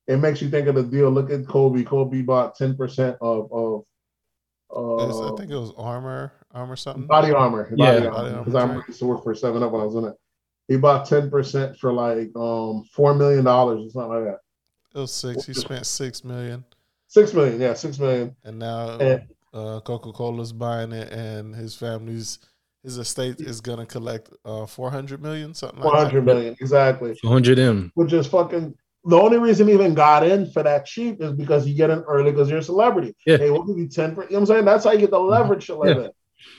it makes you think of the deal. Look at Kobe. Kobe bought ten percent of of. Uh, I think it was armor, armor something. Body armor. Yeah, because I used to work for Seven Up when I was in it. He bought ten percent for like um four million dollars or something like that. It was six. He spent six million. Six million, yeah, six million. And now and, uh, Coca Cola's buying it, and his family's his estate is gonna collect uh 400 million, something. Four hundred like million, exactly. 400 M. Which is fucking the only reason he even got in for that cheap is because you get in early because you're a celebrity. Yeah. Hey, we'll give you 10 for, you know what I'm saying? That's how you get the mm-hmm. leverage like yeah.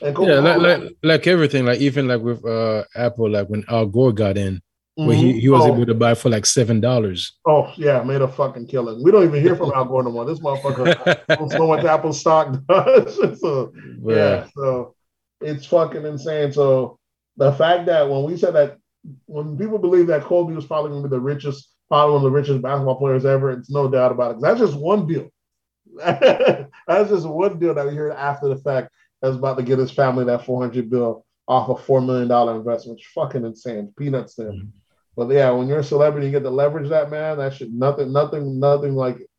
that. yeah, like, like, like everything, like even like with uh Apple, like when Al Gore got in, mm-hmm. where he, he was oh. able to buy for like seven dollars. Oh yeah, made a fucking killing. We don't even hear from Al Gore no more. This motherfucker so much Apple stock does. so yeah. yeah, so it's fucking insane. So the fact that when we said that when people believe that Kobe was probably gonna be the richest probably one of the richest basketball players ever. It's no doubt about it. That's just one deal. that's just one deal that we heard after the fact that's about to get his family that 400 bill off a $4 million investment. It's fucking insane. Peanuts there. Mm-hmm. But yeah, when you're a celebrity, you get to leverage that, man. That shit, nothing, nothing, nothing like it.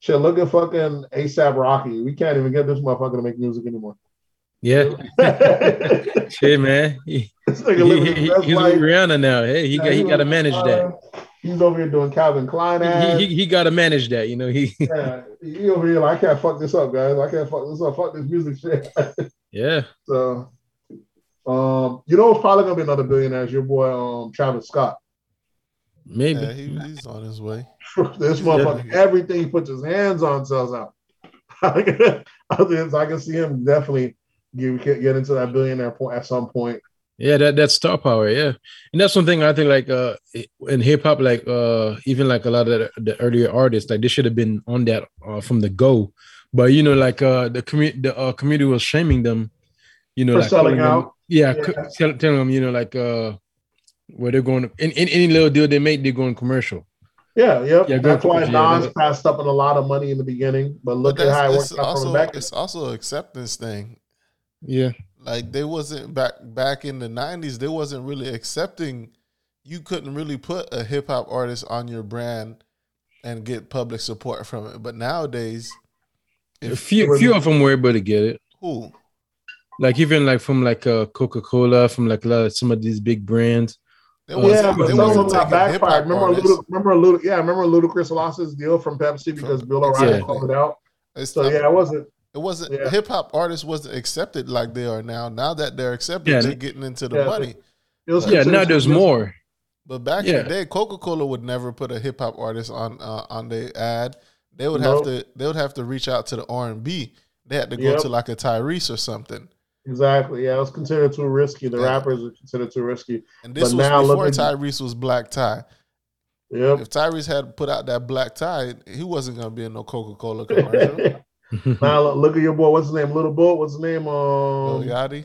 Shit, look at fucking ASAP Rocky. We can't even get this motherfucker to make music anymore. Yeah. Shit, man. He, he, he, he's with Rihanna now. Hey, he yeah, got he, got to manage that. He's over here doing Calvin Klein ads. He, he, he got to manage that, you know. He yeah, he over here like I can't fuck this up, guys. I can't fuck this up. Fuck this music shit. yeah. So, um, you know, it's probably gonna be another billionaire. Your boy, um, Travis Scott. Maybe yeah, he, he's on his way. this motherfucker, yeah. everything he puts his hands on sells out. I can see him definitely get, get into that billionaire point at some point. Yeah, that that's star power. Yeah, and that's one thing I think like uh in hip hop, like uh even like a lot of the, the earlier artists, like they should have been on that uh, from the go. But you know, like uh the community, the uh, community was shaming them. You know, For like selling out. Them, yeah, yeah. Tell, telling them, you know, like uh where they're going in, in any little deal they make, they're going commercial. Yeah, yep. Yeah, that's why Nas yeah, passed up on a lot of money in the beginning, but look but at how it worked out from the back. It's also an acceptance thing. Yeah. Like they wasn't back back in the nineties, they wasn't really accepting you couldn't really put a hip hop artist on your brand and get public support from it. But nowadays a few few of them were able to get it. Who? Like even like from like uh, Coca Cola, from like a lot of some of these big brands. yeah, but some of them got backfired. Remember, Ludic- remember, Ludic- yeah, remember Ludacris lost his deal from Pepsi because Bill O'Reilly Exactly. called it out. It's So not- yeah, it wasn't. It wasn't Yeah. hip hop artists wasn't accepted like they are now. Now that they're accepted, Yeah, they're getting into the Yeah, money. It was Yeah, now there's more. But back Yeah. in the day, Coca Cola would never put a hip hop artist on uh, on their ad. They would Nope. have to they would have to reach out to the R and B. They had to go Yep. to like a Tyrese or something. Exactly. Yeah, it was considered too risky. The Yeah. rappers were considered too risky. And this But was now before Tyrese was black tie. Yep. If Tyrese had put out that black tie, he wasn't gonna be in no Coca Cola commercial. now look, look at your boy. What's his name? Little boy. What's his name? Um, Lil Yachty.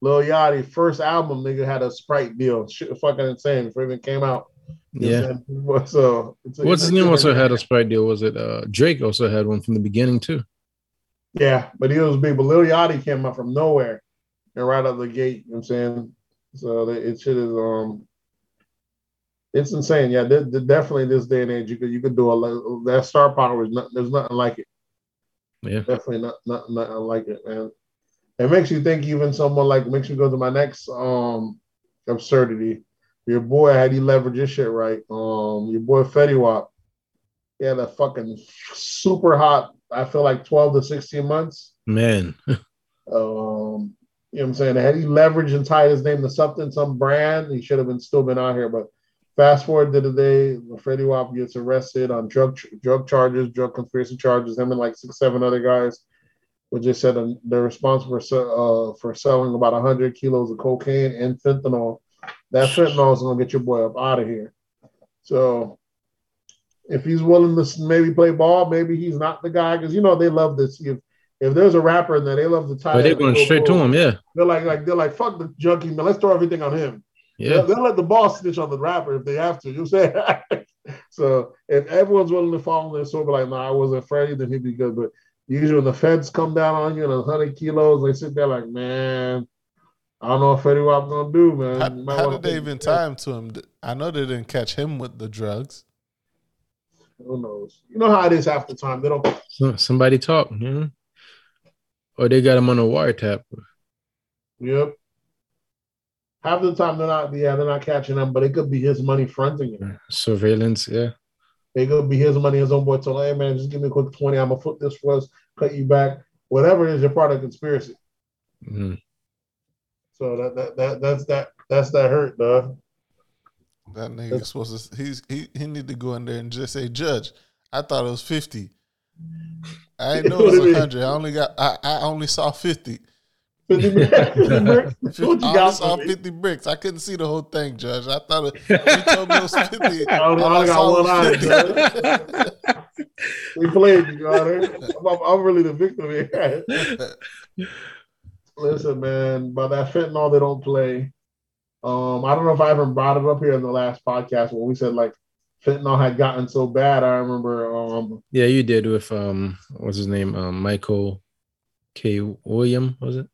Lil Yachty. First album, nigga had a Sprite deal. Shit, fucking insane. Before it even came out. You Yeah. what I'm saying? So it's What's his name also had a Sprite deal? Was it uh Drake also had one from the beginning too? Yeah, but he was big. But Lil Yachty came out from nowhere and right out of the gate. You know what I'm saying? So the- it shit is um it's insane. Yeah, th- th- definitely this day and age you could you could do a lo- that star power is not there's nothing like it. Yeah. Definitely not not nothing like it, man. It makes you think even someone like makes you go to my next um absurdity. Your boy had he leveraged his shit right. Um your boy Fetty Wap. He had a fucking super hot, I feel like 12 to 16 months. Man. Um, you know what I'm saying? Had he leveraged and tied his name to something, some brand, he should have been still been out here. But fast forward to the day Fetty Wap gets arrested on drug drug charges, drug conspiracy charges, him and like six, seven other guys, which they said they're responsible for uh, for selling about 100 kilos of cocaine and fentanyl. That fentanyl is gonna get your boy up out of here. So if he's willing to maybe play ball, maybe he's not the guy because you know they love to see if if there's a rapper in there, they love to tie. But they're going to straight to him, yeah. They're like, like they're like, fuck the junkie, man. Let's throw everything on him. Yeah. They'll, they'll let the boss snitch on the rapper if they have to. You say so if everyone's willing to fall in this sort of like, nah, I wasn't afraid, then he'd be good. But usually when the feds come down on you and a hundred kilos, they sit there like, man, I don't know if Freddie what I'm gonna do, man. How, how did they even the chance. tie him to him? I know they didn't catch him with the drugs. Who knows? You know how it is half the time. They don't somebody talk, you know? Or they got him on a wiretap. Yep. Half the time they're not, yeah, they're not catching them, but it could be his money fronting it. Surveillance, yeah. It could be his money, his own boy told, hey man, just give me a quick 20, I'm gonna foot this for us, cut you back. Whatever it is, you're part of the conspiracy. Mhm. So that that, that that's that that's that hurt, dog. That nigga supposed to he's he he need to go in there and just say, Judge, I thought it was fifty. I didn't know it What was hundred. I only got I, I only saw fifty. 50 bricks? 50 bricks? Fifty- you I saw fifty bricks. I couldn't see the whole thing, Judge. I thought it, you told me it was fifty. I only, I all got saw one eye, 50. dog. We played you, got it. I'm, I'm really the victim here. Listen, man, by that fentanyl, they don't play. Um, I don't know if I even brought it up here in the last podcast when we said like fentanyl had gotten so bad. I remember, um, Yeah, you did with um what's his name? Um Michael K. William, was it?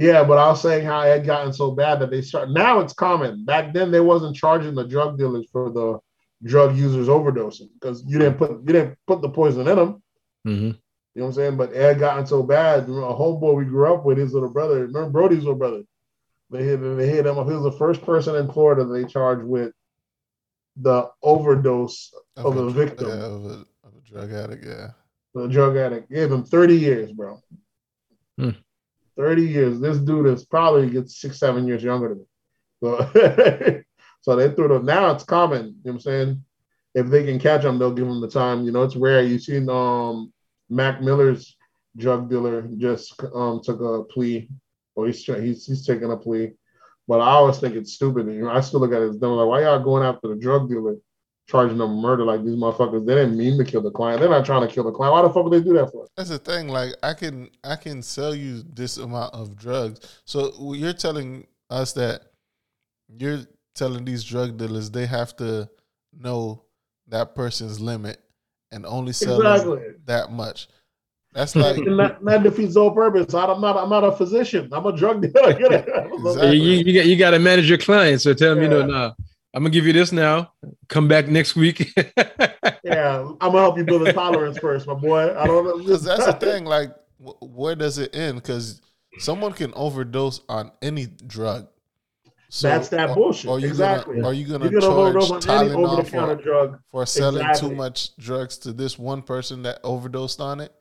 Yeah, but I was saying how it had gotten so bad that they start now. It's common. Back then, they wasn't charging the drug dealers for the drug users overdosing because you didn't put you didn't put the poison in them. hmm You know what I'm saying? But it had gotten so bad. You know, A homeboy we grew up with, his little brother, remember Brody's little brother? They hit they hit him. He was the first person in Florida they charged with the overdose of a victim, Yeah, of a, of a drug addict. Yeah. the drug addict. Gave him 30 years, bro. Hmm. 30 years. This dude is probably gets six, seven years younger than me. So, so they threw them. Now it's common. You know what I'm saying? If they can catch him, they'll give him the time. You know, it's rare. You've seen um Mac Miller's drug dealer just um took a plea, or he's he's he's taking a plea. But I always think it's stupid. You know, I still look at it as dumb. Like, why y'all going after the drug dealer, charging them murder like these motherfuckers? They didn't mean to kill the client. They're not trying to kill the client. Why the fuck would they do that for? That's the thing. Like I can I can sell you this amount of drugs. So you're telling us that you're telling these drug dealers they have to know that person's limit and only sell them Exactly. that much. That's like that, that defeats all purpose. I'm not. I'm not a physician. I'm a drug dealer. Exactly. You, you, you got you got to manage your clients. So tell them, you know, Yeah. nah, I'm gonna give you this now. Come back next week. Yeah, I'm gonna help you build a tolerance first, my boy. I don't know. because that's the thing. Like wh- where does it end? Because someone can overdose on any drug. So, That's that bullshit. Are, are you exactly. Gonna, are you going to charge on any over-the-counter drug for selling exactly. too much drugs to this one person that overdosed on it?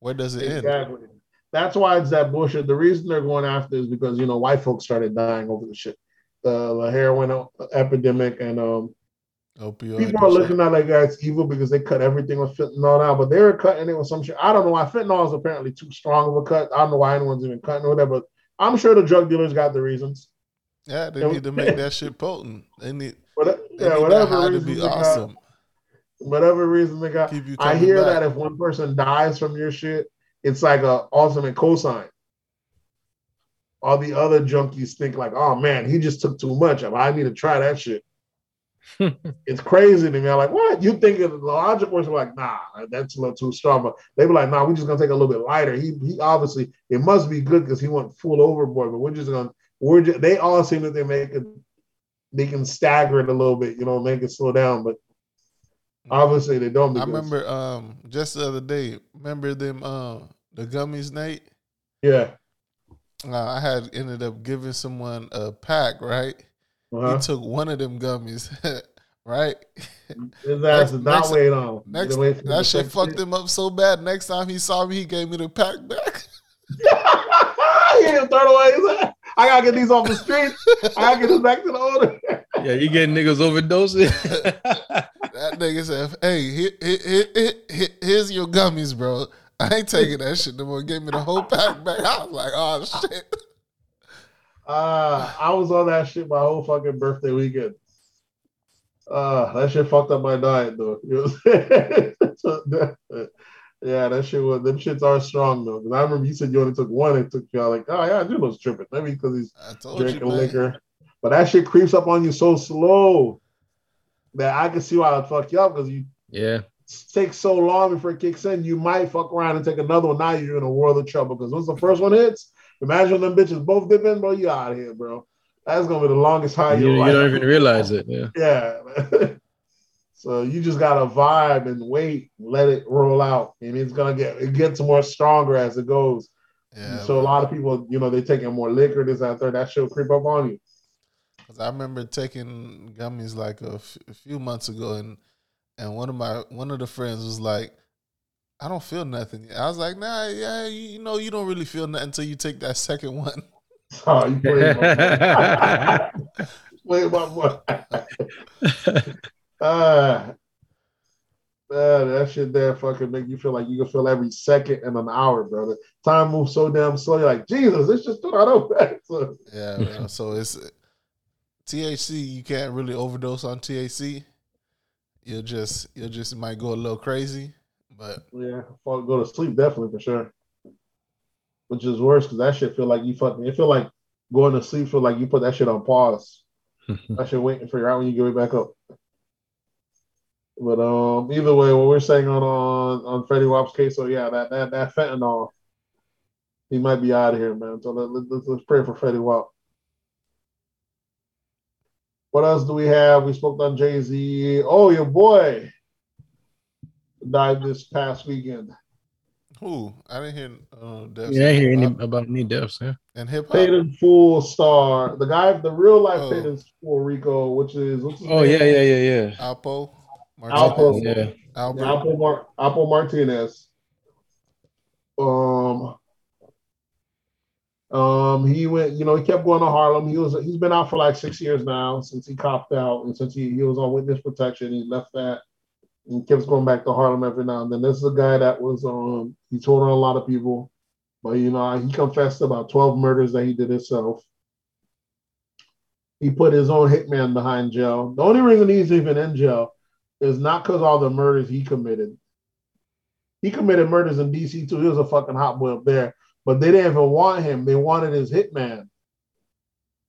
Where does it exactly. end? Exactly. That's why it's that bullshit. The reason they're going after is because you know white folks started dying over the shit, the, the heroin epidemic, and um, Opioid people are looking at that guy evil because they cut everything with fentanyl now, but they were cutting it with some shit. I don't know why fentanyl is apparently too strong of a cut. I don't know why anyone's even cutting with that, but I'm sure the drug dealers got the reasons. Yeah, they need to make that shit potent. They need, what, they yeah, whatever reason to be awesome. Got, whatever reason they got. I hear back. that if one person dies from your shit, it's like a ultimate cosign. All the other junkies think like, oh man, he just took too much. I need to try that shit. it's crazy to me. I'm like, what? You think of the logic was like, nah, that's a little too strong. But they be like, nah, we're just gonna take a little bit lighter. He he obviously it must be good because he went full overboard, but we're just gonna we're just, they all seem that they make it they can stagger it a little bit, you know, make it slow down, but obviously they don't. I remember um just the other day, remember them uh the gummies, Nate? Yeah. Uh, I had ended up giving someone a pack, right? Uh-huh. He took one of them gummies, right? His ass is not wait on. Next, that shit fucked him up so bad. Next time he saw me, he gave me the pack back. he didn't throw it away. I gotta get these off the street. I gotta get this back to the owner. yeah, you getting niggas overdosing. that nigga said, "Hey, here, here, here, here's your gummies, bro. I ain't taking that shit no more. Give me the whole pack back." I was like, "Oh shit." Uh, I was on that shit my whole fucking birthday weekend. Uh, that shit fucked up my diet though. You know yeah, that shit was them shits are strong though. Cause I remember you said you only took one, it took you all like, oh yeah, I do was tripping. Maybe because he's drinking you, liquor. But that shit creeps up on you so slow that I can see why it fuck you up because you yeah takes so long before it kicks in. You might fuck around and take another one. Now you're in a world of trouble because once the first one hits, Imagine them bitches both dip in, bro. You out of here, bro. That's gonna be the longest high you, you don't even realize it. Yeah. Yeah. so you just gotta vibe and wait, let it roll out, and it's gonna get it gets more stronger as it goes. Yeah, so a lot of people, you know, they taking more liquor, this out there. That should creep up on you. Cause I remember taking gummies like a, f- a few months ago, and and one of my one of the friends was like, I don't feel nothing. I was like, nah, yeah, you know, you don't really feel nothing until you take that second one. Oh, you my my boy. uh, that shit there fucking make you feel like you can feel every second in an hour, brother. Time moves so damn slow. You're like, Jesus, it's just I don't so. Yeah, man. so it's THC. You can't really overdose on THC. You'll just you'll just might go a little crazy. But yeah, go to sleep definitely for sure. Which is worse because that shit feel like you fucking. It feel like going to sleep feel like you put that shit on pause. that shit waiting for you out when you get right back up. But um, either way, what we're saying on on on Fetty Wap's case, so yeah, that that that fentanyl, he might be out of here, man. So let, let, let's, let's pray for Fetty Wap. What else do we have? We spoke on Jay Z. Oh, your boy, died this past weekend. Who? I didn't hear uh, deaths. Yeah, I hear any about any deaths. Yeah. And hip hop. Paid in full star. The guy, the real life oh. paid in full Rico, which is oh name? yeah, yeah, yeah, yeah. Alpo. Martinez. Alpo. Yeah. Albert. Alpo, Mar- Alpo Martinez. Um. Um, he went, you know, he kept going to Harlem. He was he's been out for like six years now since he copped out and since he, he was on witness protection. He left that and keeps going back to Harlem every now and then. This is a guy that was um he told on a lot of people, but you know he confessed about twelve murders that he did himself. He put his own hitman behind jail. The only reason he's even in jail is not because all the murders he committed. He committed murders in DC too. He was a fucking hot boy up there, but they didn't even want him. They wanted his hitman.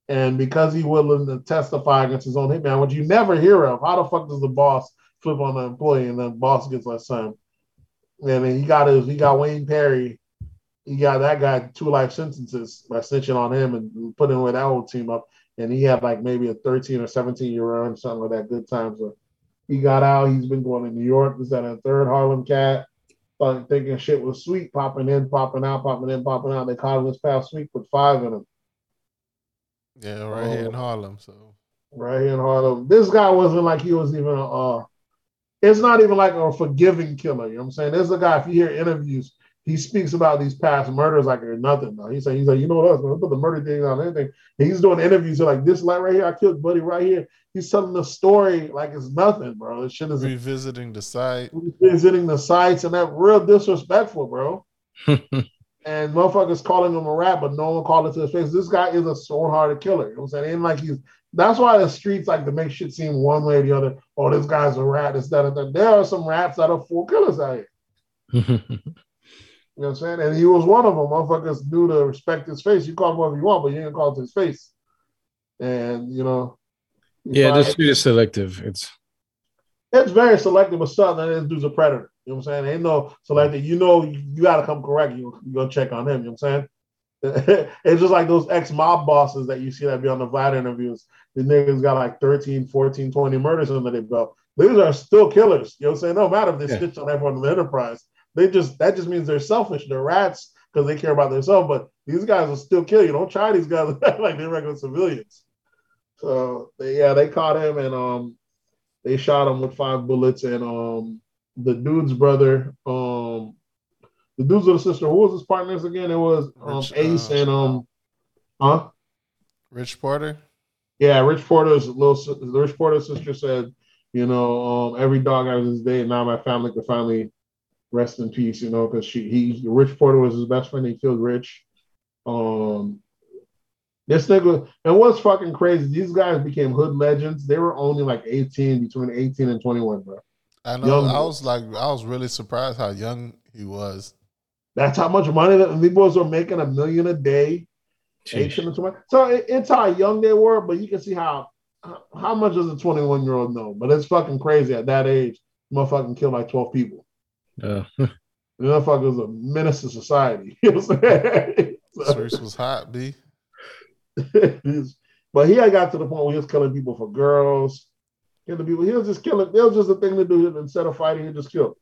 And because he willing to testify against his own hitman, which you never hear of, how the fuck does the boss flip on the employee, and then boss gets less time. And he got his, he got Wayne Perry. He got that guy two life sentences by snitching on him and putting with that whole team up. And he had like maybe a 13 or 17 year run, something like that. Good times. So he got out. He's been going to New York. He's at a third Harlem cat. Thought thinking shit was sweet, popping in, popping out, popping in, popping out. They caught him this past week with five in him. Yeah, right here in oh. Harlem. So right here in Harlem. This guy wasn't like he was even uh it's not even like a forgiving killer. You know what I'm saying? There's a guy, if you hear interviews, he speaks about these past murders like they're nothing. Though. He's like, he's like, you know what else? Man, put the murder thing on anything. And he's doing interviews like this light right here. I killed Buddy right here. He's telling the story like it's nothing, bro. This shit is revisiting the site, revisiting the sites, and that real disrespectful, bro. and motherfuckers calling him a rat, but no one called it to his face. This guy is a sore-hearted killer. You know what I'm saying? ain't like he's. That's why the streets like to make shit seem one way or the other. Oh, this guy's a rat. Instead of that, there are some rats that are full killers out here. You know what I'm saying? And he was one of them. Motherfuckers knew to respect his face. You call him whatever you want, but you ain't call it to his face. And you know. Yeah, this dude is selective. It's it's very selective with something. this dude's a predator. You know what I'm saying? Ain't no selective. You know, you gotta come correct. You you go check on him. You know what I'm saying? it's just like those ex mob bosses that you see that be on the Vlad interviews. The niggas got like 13, 14, 20 murders under their belt. These are still killers. You know what I'm saying? No matter if they yeah. stitch on everyone in the enterprise. They just that just means they're selfish. They're rats because they care about themselves. But these guys will still kill you. Don't try these guys like they're regular civilians. So they, yeah, they caught him and um they shot him with five bullets and um the dude's brother um the dude's little sister who was his partners again? It was um, Rich, Ace uh, and um huh Rich Porter. Yeah, Rich Porter's little the Rich Porter's sister said, you know, um, every dog has his day, and now my family can finally rest in peace, you know, because she he Rich Porter was his best friend. He killed Rich. Um, this nigga, and what's fucking crazy, these guys became hood legends. They were only like 18, between 18 and 21, bro. I know. Young I was like, I was really surprised how young he was. That's how much money that these boys were making a million a day. 18 and 20. So it, it's how young they were, but you can see how how much does a 21 year old know? But it's fucking crazy at that age. Motherfucking kill like 12 people. Uh, the motherfucker was a menace to society. You know what I'm saying? so, was hot, B. but he had got to the point where he was killing people for girls. Killing people. He was just killing. It was just a thing to do. Instead of fighting, he just killed.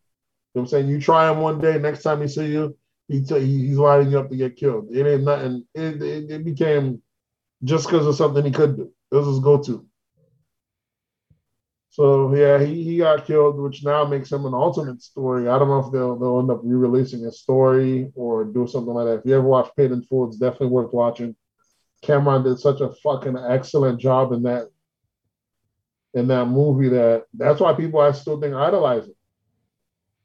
You know what I'm saying? You try him one day, next time he see you, he t- he's lining you up to get killed. It ain't nothing. It, it, it became just because of something he could do. It was his go-to. So yeah, he, he got killed, which now makes him an alternate story. I don't know if they'll they'll end up re-releasing his story or do something like that. If you ever watch Paid in Full, it's definitely worth watching. Cam'ron did such a fucking excellent job in that in that movie that that's why people I still think idolize him.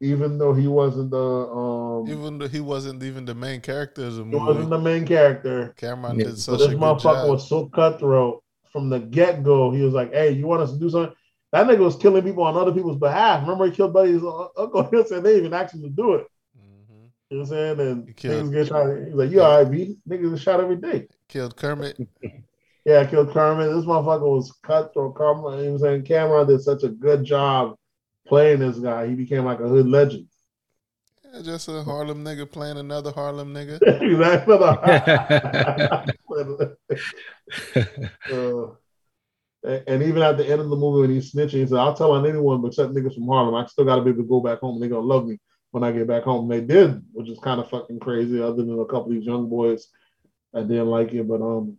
Even though he wasn't the um even though he wasn't even the main character of the movie. He wasn't the main character. Cam'ron yeah. did such but this a good motherfucker was so cutthroat from the get-go. He was like, hey, you want us to do something? That nigga was killing people on other people's behalf. Remember, he killed Buddy's uncle. He said they even asked him to do it. Mm-hmm. You know what I'm saying? And he killed, get shot. He's like, "You all right, B? Niggas are shot every day." Killed Kermit. yeah, killed Kermit. This motherfucker was cutthroat. Kermit. You know what I'm saying? Cam'ron did such a good job playing this guy. He became like a hood legend. Yeah, just a Harlem nigga playing another Harlem nigga. exactly. uh, and even at the end of the movie when he's snitching, he said, I'll tell on anyone except niggas from Harlem. I still gotta be able to go back home and they're gonna love me when I get back home. And they did, which is kind of fucking crazy, other than a couple of these young boys that didn't like it. But um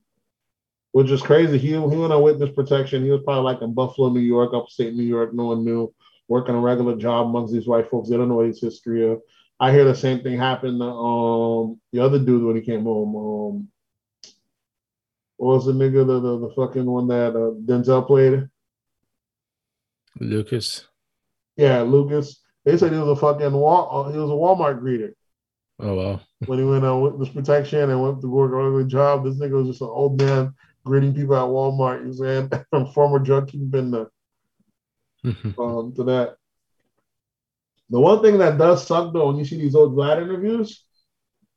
which is crazy. He he went on witness protection. He was probably like in Buffalo, New York, upstate New York, no one knew, working a regular job amongst these white folks. They don't know what his history of. I hear the same thing happen to um the other dude when he came home. Um what was the nigga the, the, the fucking one that uh, Denzel played? Lucas. Yeah, Lucas. They said he was a fucking wall. Uh, he was a Walmart greeter. Oh wow! When he went on witness protection and went to work on a job, this nigga was just an old man greeting people at Walmart. You saying from former drug kingpin to um to that. The one thing that does suck though, when you see these old Vlad interviews,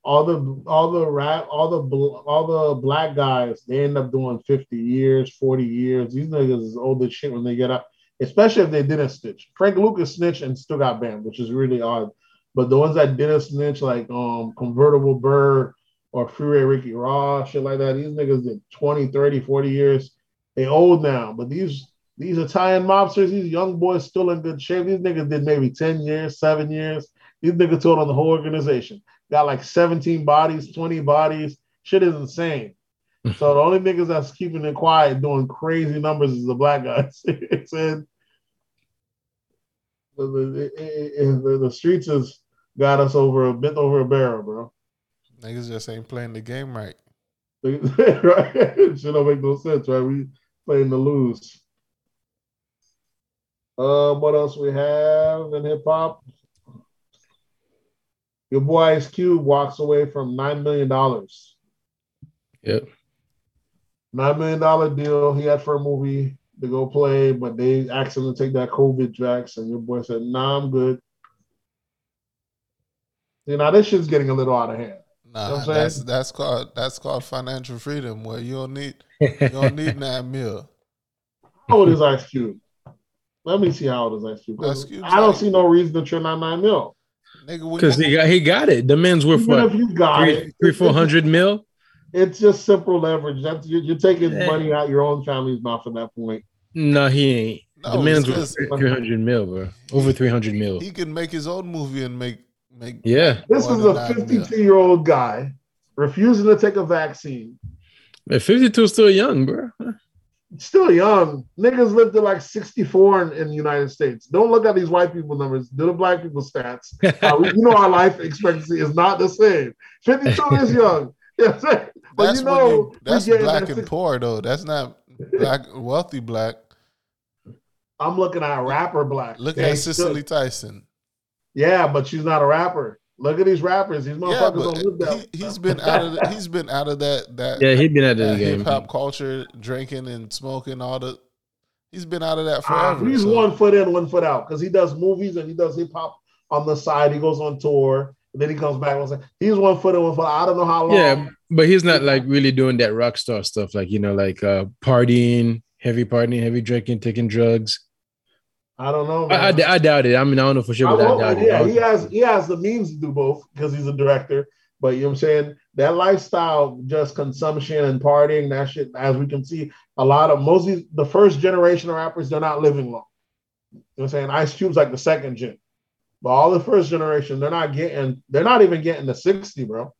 all the all the rap all the all the black guys they end up doing 50 years 40 years. These niggas is old as shit when they get up especially if they didn't snitch. Frank lucas snitched and still got banned which is really odd. But the ones that didn't snitch like um convertible bird or freeway ricky Ross shit like that these niggas did 20 30 40 years. They old now but these these italian mobsters these young boys still in good shape. These niggas did maybe 10 years 7 years. These niggas told on the whole organization. Got like 17 bodies, 20 bodies. Shit is insane. so the only niggas that's keeping it quiet doing crazy numbers is the black guys. it said the, the, the, the, streets has got us over a bit over a barrel, bro. Niggas just ain't playing the game right. right? Shit don't make no sense, right? We playing to lose. Um, what else we have in hip hop? Your boy Ice Cube walks away from nine million dollars. Yep. Nine million dollar deal he had for a movie to go play, but they asked him to take that COVID vax, and your boy said, "Nah, I'm good." You know, this shit's getting a little out of hand. Nah, you know that's that's called that's called financial freedom, where you don't need you don't need nine mil. How old is Ice Cube? Let me see how old is Ice Cube. Ice I don't like, see no reason to trade on nine mil. Because he got he got it. The men's worth what? If you got three, it, three four hundred mil. It's just simple leverage. That's you're, you're taking yeah. money out your own family's mouth at that point. No, he ain't. No, the man's worth three hundred mil, bro. Over three hundred mil. He can make his own movie and make make. Yeah. This is a fifty-two year old guy refusing to take a vaccine. Man, fifty-two is still young, bro still young. Niggas live to like 64 in, in, the United States. Don't look at these white people numbers. Do the black people stats. Uh, you know our life expectancy is not the same. 52 is young. Yeah, but that's you know you, that's black and poor though. That's not black wealthy black. I'm looking at rapper black. Look at Cicely Tyson. Yeah, but she's not a rapper. Look at these rappers. These motherfuckers yeah, don't live He, has been out of the, he's been out of that that yeah he's been out of the game. Hip hop culture, drinking and smoking, all the. He's been out of that ah, forever. Uh, he's so. one foot in, one foot out because he does movies and he does hip hop on the side. He goes on tour. And then he comes back and say he's one foot in, one foot. Out. I don't know how long. Yeah, but he's not like really doing that rock star stuff, like you know, like uh partying, heavy partying, heavy drinking, taking drugs. I don't know. I, I, I, doubt it. I mean, I don't know for sure, but I, I doubt yeah, it. he has he has the means to do both because he's a director. But you know what I'm saying? That lifestyle, just consumption and partying, that shit, as we can see, a lot of most of the first generation of rappers, they're not living long. You know what I'm saying? Ice Cube's like the second gen. But all the first generation, they're not getting, they're not even getting to 60, bro.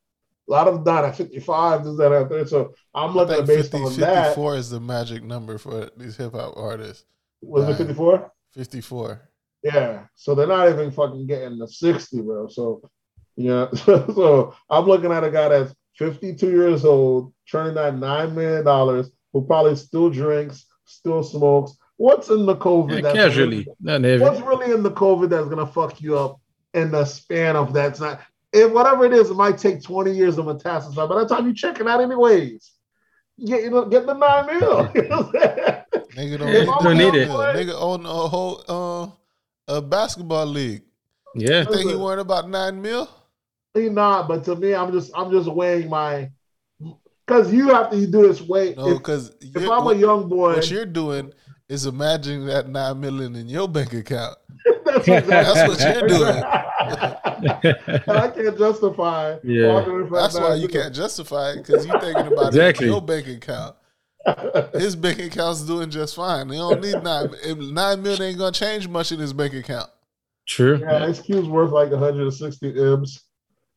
A lot of them died at 55, this, that, out there. So I'm looking at based 50, on 54 that. 54 is the magic number for these hip hop artists. Was it 54? 54. Yeah. So they're not even fucking getting the 60, bro. So, yeah. so I'm looking at a guy that's 52 years old, turning that $9 million, who probably still drinks, still smokes. What's in the COVID? Yeah, casually. Really, not heavy. What's really in the COVID that's going to fuck you up in the span of that's not, if whatever it is, it might take 20 years of metastasis. By the time you check it out, anyways, get, you know, get the nine mil. Nigga don't, don't need it. Nigga own a whole uh, a basketball league. Yeah. You think he worried about nine mil? He not, but to me, I'm just I'm just weighing my because you have to do this weight. No, because if, if, I'm a young boy, what you're doing is imagining that nine million in your bank account. that's, exactly. that's what you're doing. and I can't justify. Yeah, that's why you can't justify it because you're thinking about exactly. your bank account. His bank account's doing just fine. He don't need nine. Nine million ain't gonna change much in his bank account. True. Yeah, Cube's worth like 160 M's.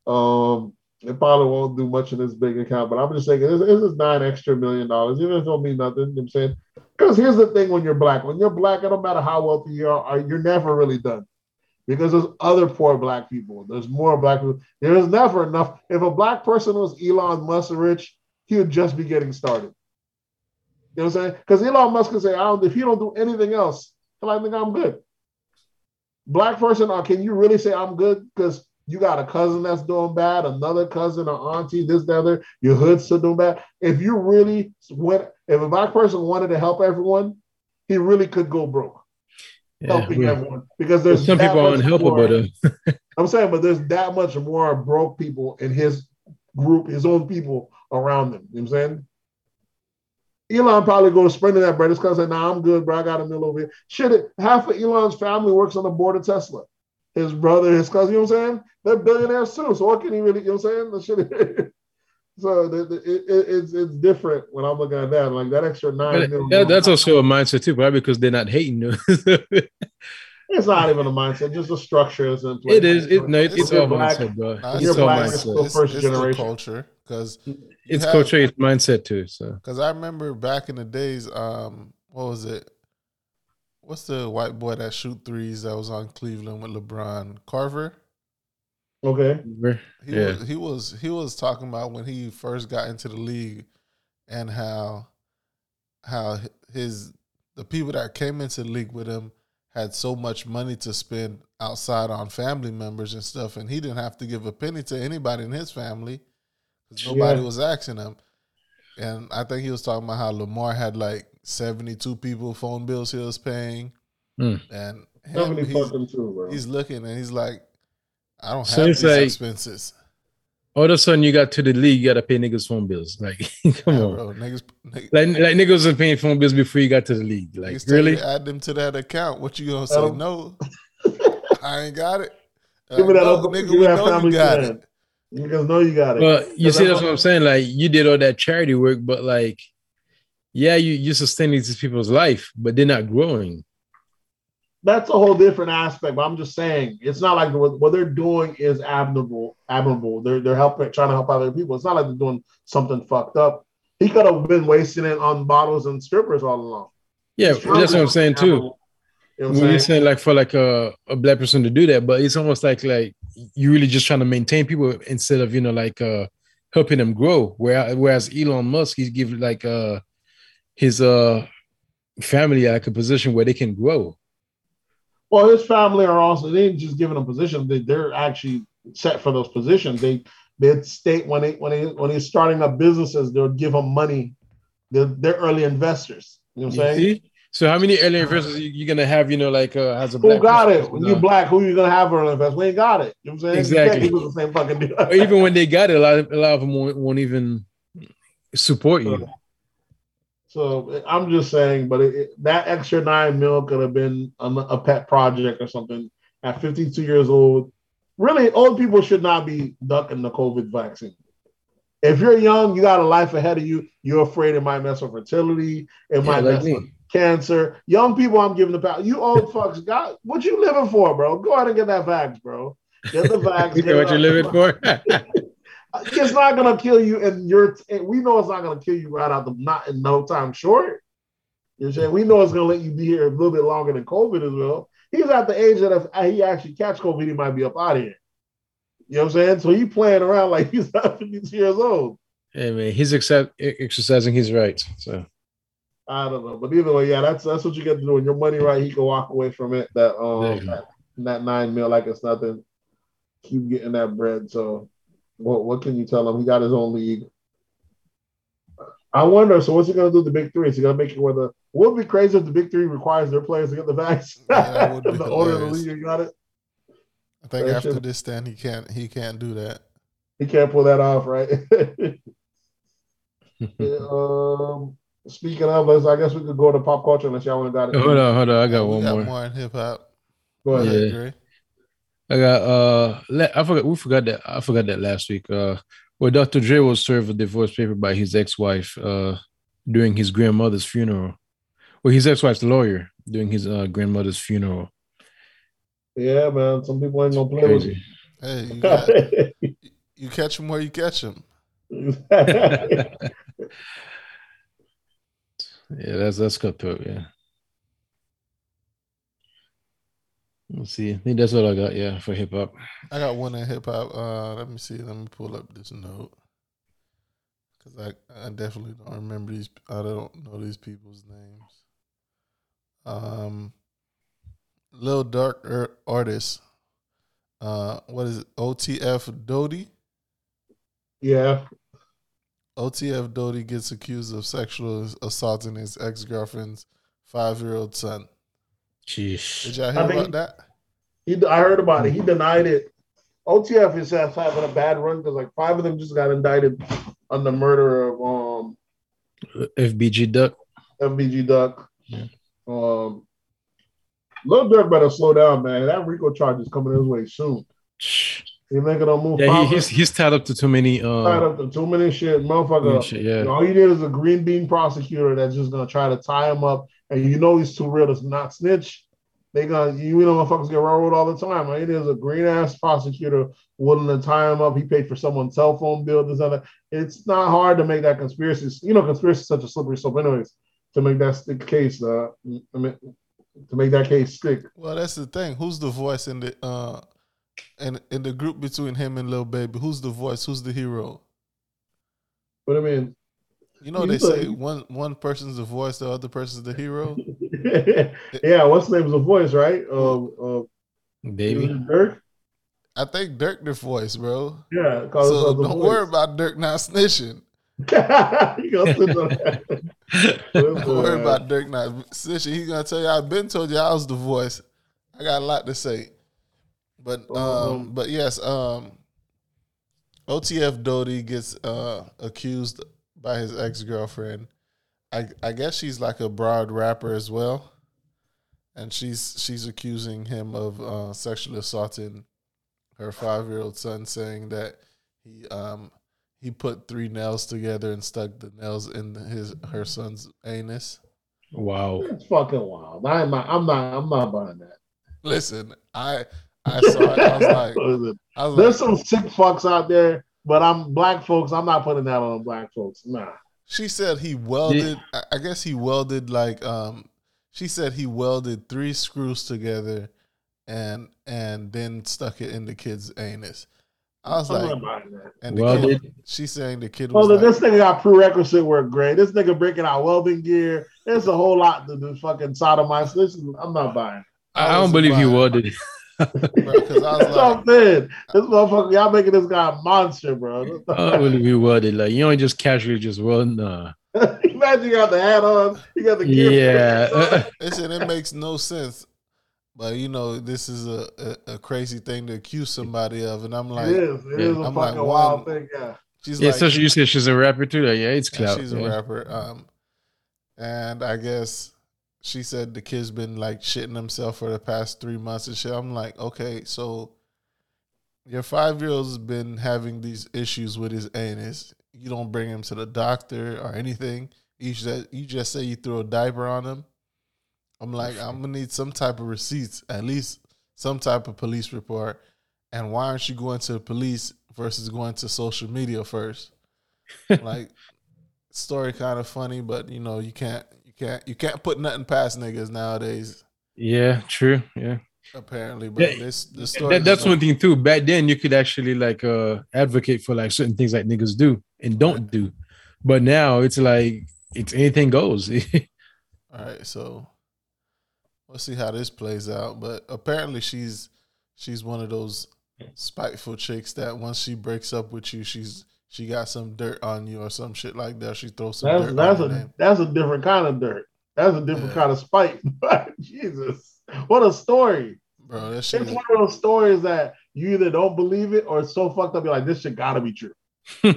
Um, it probably won't do much in his bank account, but I'm just saying this, this is nine extra million dollars. Even if it don't mean nothing, you know what I'm saying? Because here's the thing when you're black, when you're black, it don't matter how wealthy you are, you're never really done. Because there's other poor black people. There's more black people. There's never enough. If a black person was Elon Musk rich, he would just be getting started. You know what I'm saying? Because Elon Musk can say, I don't, if you don't do anything else, I think I'm good. Black person, uh, can you really say I'm good? Because you got a cousin that's doing bad, another cousin, or auntie, this, the other, your hood's still doing bad. If you really went, if a black person wanted to help everyone, he really could go broke. Yeah, helping everyone because there's some people are unhelpable. I'm saying, but there's that much more broke people in his group, his own people around them. You know what I'm saying? Elon probably go spending that bread. His cousin said, "Nah, I'm good, bro. I got a mill over here." Shit, half of Elon's family works on the board of Tesla. His brother, his cousin, you know what I'm saying? They're billionaires too. So what can he really, you know what I'm saying? The shit. so the, the, it, it's it's different when I'm looking at that. Like that extra nine million. Yeah, that's also a mindset too, probably because they're not hating. It's not even a mindset, just a structure is in place. It is. It, no, it's, It's all black. mindset, bro. Nah, It's you're all black, it's, it's mindset. still it's, first it's the generation. culture because It's have- culture, it's mindset too. So Because I remember back in the days, um, what was it? What's the white boy that shoot threes that was on Cleveland with LeBron? Korver. Okay. He Yeah. was he was he was talking about when he first got into the league and how how his the people that came into the league with him had so much money to spend outside on family members and stuff, and he didn't have to give a penny to anybody in his family because nobody Yeah. was asking him. And I think he was talking about how Lamar had like seventy two people phone bills he was paying, Hmm. and him, he's, fucking two, bro. he's looking and he's like, I don't So have it's these like- expenses. all of a sudden you got to the league, you gotta pay niggas phone bills. Like, come Yeah, on. bro. Niggas, niggas, Like, like niggas was paying phone bills before you got to the league. Like, you really? add them to that account. What you gonna say? Um, no, I ain't got it. Give me that no, other- nigga, give we me that know family you got plan. it. You guys know you got it. Well, you see, that's what I'm saying. Like, you did all that charity work, but like, yeah, you you sustaining these people's life, but they're not growing. That's a whole different aspect. But I'm just saying, it's not like what, what they're doing is admirable. Admirable. They're they're helping, trying to help other people. It's not like they're doing something fucked up. He could have been wasting it on bottles and strippers all along. Yeah, that's what I'm saying too. You know what I'm you're saying? like for like a, a black person to do that, but it's almost like like you really just trying to maintain people instead of you know like uh helping them grow. Where whereas Elon Musk, he's giving like uh his uh family like a position where they can grow. Well, his family are also they ain't just giving them positions. They they're actually set for those positions. They they state when they when they when he's starting up businesses, they'll give them money. They're they're early investors. You know what I'm saying? see? So how many early investors you, you gonna have? You know, like uh, as a Who got it? When you black, who you gonna have early invest? We ain't got it. You know what I'm saying? Exactly. The same fucking deal. Or even when they got it, a lot of, a lot of them won't, won't even support you. So I'm just saying, but it, it- that extra nine mil could have been a, a pet project or something. At 52 years old, really, old people should not be ducking the COVID vaccine. If you're young, you got a life ahead of you. You're afraid it might mess with fertility. It might like mess me. with cancer. Young people, I'm giving the power. You old fucks, God, what you living for, bro? Go ahead and get that vax, bro. Get the vax. You know what you're living for? It's not gonna kill you, and you're. And we know it's not gonna kill you right out the not in no time short. You know what I'm saying? We know it's gonna let you be here a little bit longer than COVID as well. He's at the age that if he actually catch COVID, he might be up out of here. You know what I'm saying? So he playing around like he's not 52 years old. hey man, he's accept, exercising his rights. So I don't know, but either way, yeah, that's that's what you get to do. When your money right, he can walk away from it. That um that, that nine mil like it's nothing. Keep getting that bread. So what what can you tell him? He got his own league. I wonder. So what's he gonna do? The big three? Is he gonna make it where the? Would be crazy if the big three requires their players to get the vaccine? Yeah, that would be the owner of the league got it. I think That after this stand, he can't he can't do that. He can't pull that off, right? um, speaking of, let's. I guess we could go to pop culture unless y'all want to got it. hold on, hold on, I got we one got more. more in hip hop. Go ahead. Yeah. Yeah, Dre. I got uh le- I forgot we forgot that I forgot that last week. Uh where Dr. Dre was served a divorce paper by his ex-wife uh during his grandmother's funeral. Well, his ex-wife's lawyer during his uh grandmother's funeral. Yeah, man. Some people ain't gonna play with you. Hey, you, got, you catch him where you catch him. yeah, that's that's cutthroat, yeah. Let's see. I think that's all I got, yeah, for hip hop. I got one in hip hop. Uh, let me see. Let me pull up this note because I I definitely don't remember these. I don't know these people's names. Um, Lil Durk er, artist. Uh, what is it? OTF Doodie. yeah. OTF Doodie gets accused of sexual assaulting his ex girlfriend's five year old son. Did y'all I hear think- about that? He, I heard about it. He denied it. OTF is having a bad run because like five of them just got indicted on the murder of um FBG Duck. FBG Duck. Yeah. Um, Lil Durk better slow down, man. That RICO charge is coming his way soon. He making a move. Yeah, he, he's he's tied up to too many tied uh up to too many shit, motherfucker. shit, yeah. All you need is a green bean prosecutor that's just gonna try to tie him up, and you know he's too real to not snitch. they gonna you know motherfuckers get railroaded all the time. Right? There's a green ass prosecutor willing to tie him up. He paid for someone's cell phone bill. This other. It's not hard to make that conspiracy. You know, conspiracy is such a slippery slope, anyways. To make that stick case, uh, I mean, to make that case stick. Well, that's the thing. Who's the voice in the uh, in in the group between him and Lil Baby? Who's the voice? Who's the hero? But I mean, you know, they say one one person's the voice, the other person's the hero. yeah, what's the name is the voice, right? Uh, uh, Baby Durk. I think Durk the voice, bro. Yeah, so don't voice. worry about Durk not snitching. don't worry about Durk not snitching. He's gonna tell you I've been told you I was the voice. I got a lot to say. But um, but yes, um OTF Doodie gets uh accused by his ex girlfriend. I I guess she's like a broad rapper as well, and she's she's accusing him of uh, sexually assaulting her five year old son, saying that he um he put three nails together and stuck the nails in his her son's anus. Wow, that's fucking wild. I'm not. I'm not. I'm not buying that. Listen, I I saw it. I was like, I was there's like, some sick fucks out there but I'm black folks. I'm not putting that on black folks. Nah. She said he welded. Yeah. I guess he welded like. um She said he welded three screws together, and and then stuck it in the kid's anus. I was I'm like, and the welded. Kid, she's saying the kid. Was oh, like, this nigga got prerequisite work, great. This nigga breaking out welding gear. There's a whole lot to the fucking sodomite. Listen, I'm not buying. I, I don't believe he welded. Because I was That's like, This motherfucker, y'all making this guy a monster, bro. I really be worded like you don't just casually just run. Nah. Imagine you got the hat on, you got the gear. Yeah. Listen, it makes no sense. But you know, this is a, a, a, crazy thing to accuse somebody of, and I'm like, it is. It yeah. is a I'm fucking like, wild thing. Yeah. She's yeah, like, especially you said she's a rapper too. Like, yeah, it's clout. She's yeah. a rapper. Um, and I guess she said the kid's been like shitting himself for the past three months and shit. I'm like, okay, so your five year old's been having these issues with his anus. You don't bring him to the doctor or anything. You just you just say you threw a diaper on him. I'm like, I'm gonna need some type of receipts, at least some type of police report. And why aren't you going to the police versus going to social media first? like, story kind of funny, but you know you can't can't you can't put nothing past niggas nowadays. Yeah, true. Yeah. Apparently, but yeah, this the story. That, that's one thing too. Back then, you could actually like uh advocate for like certain things like niggas do and don't do, but now it's like it's anything goes. All right, so we'll see how this plays out. But apparently, she's she's one of those spiteful chicks that once she breaks up with you, she's she got some dirt on you or some shit like that. She throws some that's, dirt that's on a name. that's a different kind of dirt. That's a different yeah. kind of spite. Jesus, what a story, bro! That shit it's is... one of those stories that you either don't believe it or it's so fucked up. You're like, this shit gotta be true. you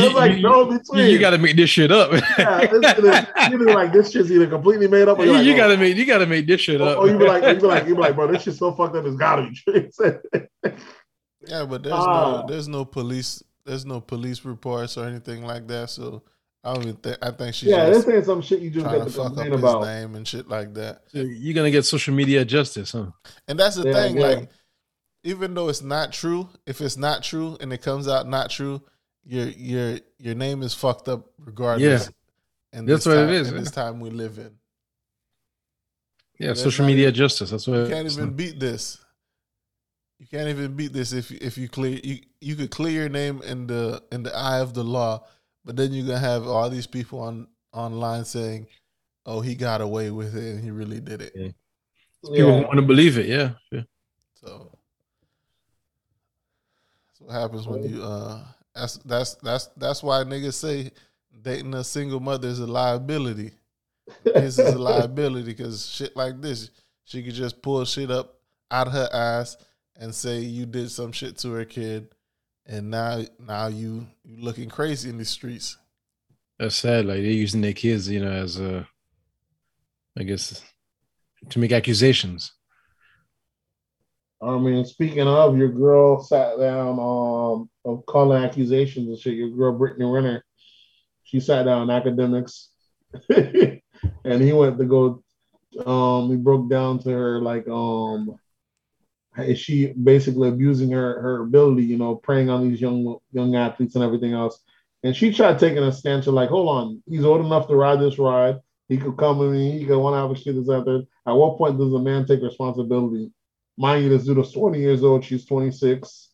know you, like no between. You got to make this shit up. yeah, it's, either like this shit's either completely made up, or you, like, you oh. gotta make you gotta make this shit up. Or, or you be like, you be like, you be like, bro, this shit's so fucked up, it's gotta be true. Yeah, but there's no ah. there's no police there's no police reports or anything like that. So I don't even think I think she's yeah. This ain't some shit you just got to fuck up about. his name and shit like that. So you're gonna get social media justice, huh? And that's the yeah, thing, yeah. like even though it's not true, if it's not true and it comes out not true, your your your name is fucked up regardless. Yeah. And that's what time, it is. In this time we live in. Yeah, social media even, justice. That's what you can't even beat this. You can't even beat this if if you clear you you could clear your name in the in the eye of the law, but then you're gonna have all these people on online saying, "Oh, he got away with it and he really did it." Yeah. People want to believe it, yeah. yeah. So that's what happens when you uh that's that's that's that's why niggas say dating a single mother is a liability. this is a liability because shit like this, she could just pull shit up out of her ass and say you did some shit to her kid, and now now you you looking crazy in the streets. That's sad. Like they're using their kids, you know, as a, I guess, to make accusations. I mean, speaking of, your girl sat down um of calling accusations and shit. Your girl Brittany Renner, she sat down Akademiks, and he went to go Um, he broke down to her like, um, is she basically abusing her her ability? You know, preying on these young young athletes and everything else. And she tried taking a stance of like, hold on, he's old enough to ride this ride. He could come with me. He could want to have a shit that's out there. At what point does a man take responsibility? Mind you, this dude is 20 years old. She's 26.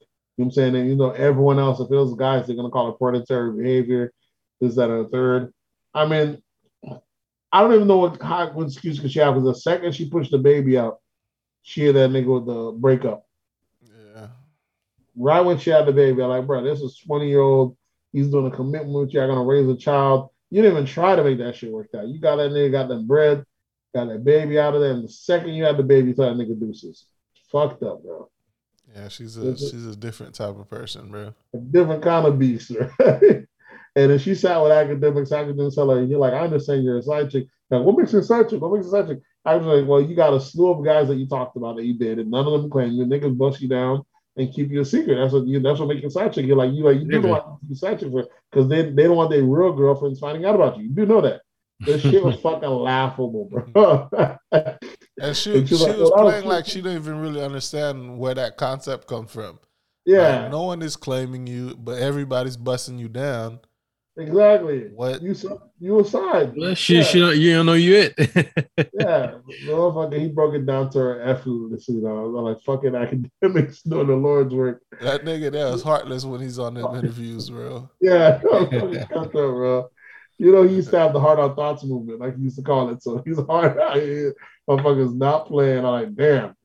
You know what I'm saying? And you know, everyone else, if it was guys, they're gonna call it predatory behavior, this, that, a third. I mean, I don't even know what, how, what excuse could she have because the second she pushed the baby out, she that nigga with the breakup. Yeah. Right when she had the baby, I'm like, bro, this is 20 year old. He's doing a commitment with you. I'm gonna raise a child. You didn't even try to make that shit work out. You got that nigga, got that bread, got that baby out of there, and the second you had the baby, you thought that nigga deuces. Fucked up, bro. Yeah, she's a she's a different type of person, bro. A different kind of beast, right? and then she sat with Akademiks, Akademiks tell her, and you're like, I understand you're a side chick. Like, what makes you a side chick? What makes you a side chick? I was like, well, you got a slew of guys that you talked about that you did, and none of them claim you. Niggas bust you down and keep you a secret. That's what you. That's what makes you side chick. You're like you like you do want to be side chick for because they they don't want their real girlfriends finding out about you. You do know that. This shit was fucking laughable, bro. and she, and she, she like, was well, playing like she didn't even really understand where that concept comes from. Yeah. Like, no one is claiming you, but everybody's busting you down. Exactly. What you you aside? Well, she yeah. she don't, you don't know you it. yeah, motherfucker, he broke it down to her F you know. I'm like fucking Akademiks doing the Lord's work. That nigga there is heartless when he's on them interviews, bro. Yeah, fucking bro. You know, he used to have the Hard on Thoughts movement, like he used to call it. So he's hard out here. Motherfuckers not playing. I'm like, damn.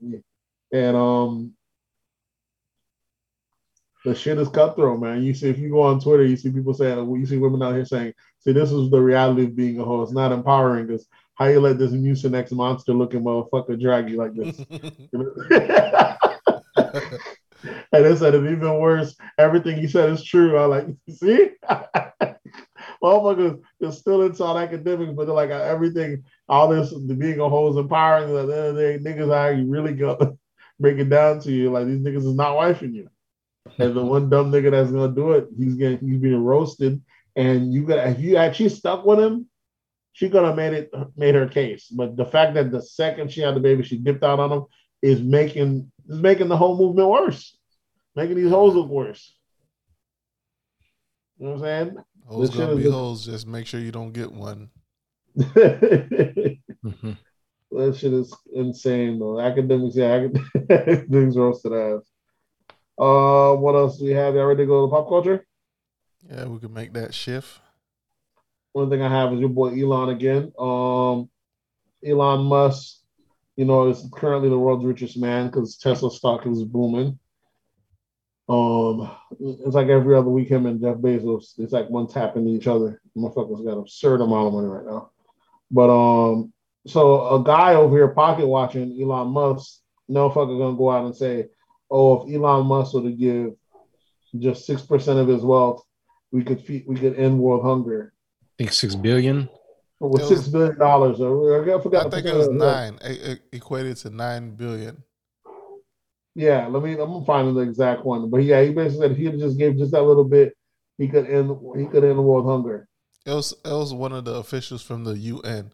And um, the shit is cutthroat, man. You see, if you go on Twitter, you see people saying, you see women out here saying, see, this is the reality of being a hoe. It's not empowering because how you let this Mucinex monster looking motherfucker drag you like this. and they said it's even worse. Everything he said is true. I like, see? Motherfuckers is still inside Akademiks, but they're like uh, everything, all this being a hoe is empowering. At uh, the end of the day, niggas are really gonna break it down to you. Like these niggas is not wifing you. And the one dumb nigga that's gonna do it, he's getting he's being roasted. And you got if you actually stuck with him, she could have made it made her case. But the fact that the second she had the baby, she dipped out on him is making is making the whole movement worse, making these hoes look worse. You know what I'm saying? Hoes gonna be hoes. Just make sure you don't get one. mm-hmm. That shit is insane though. Akademiks, yeah, Akademiks roasted ass. Uh, what else do we have? Y'all ready to go to pop culture? Yeah, we can make that shift. One thing I have is your boy Elon again. Um, Elon Musk, you know, is currently the world's richest man because Tesla stock is booming. Um, it's like every other week, him and Jeff Bezos, it's like one tapping to each other. Motherfuckers got absurd amount of money right now. But um, so a guy over here pocket watching Elon Musk, no fucker gonna go out and say, oh, if Elon Musk were to give just six percent of his wealth, we could feed, we could end world hunger. I think six billion. With six billion dollars, uh, I forgot. I think it was nine. It equated to nine billion. Yeah, let me. I'm gonna find the exact one. But yeah, he basically said if he just gave just that little bit, he could end. He could end world hunger. It was it was one of the officials from the UN.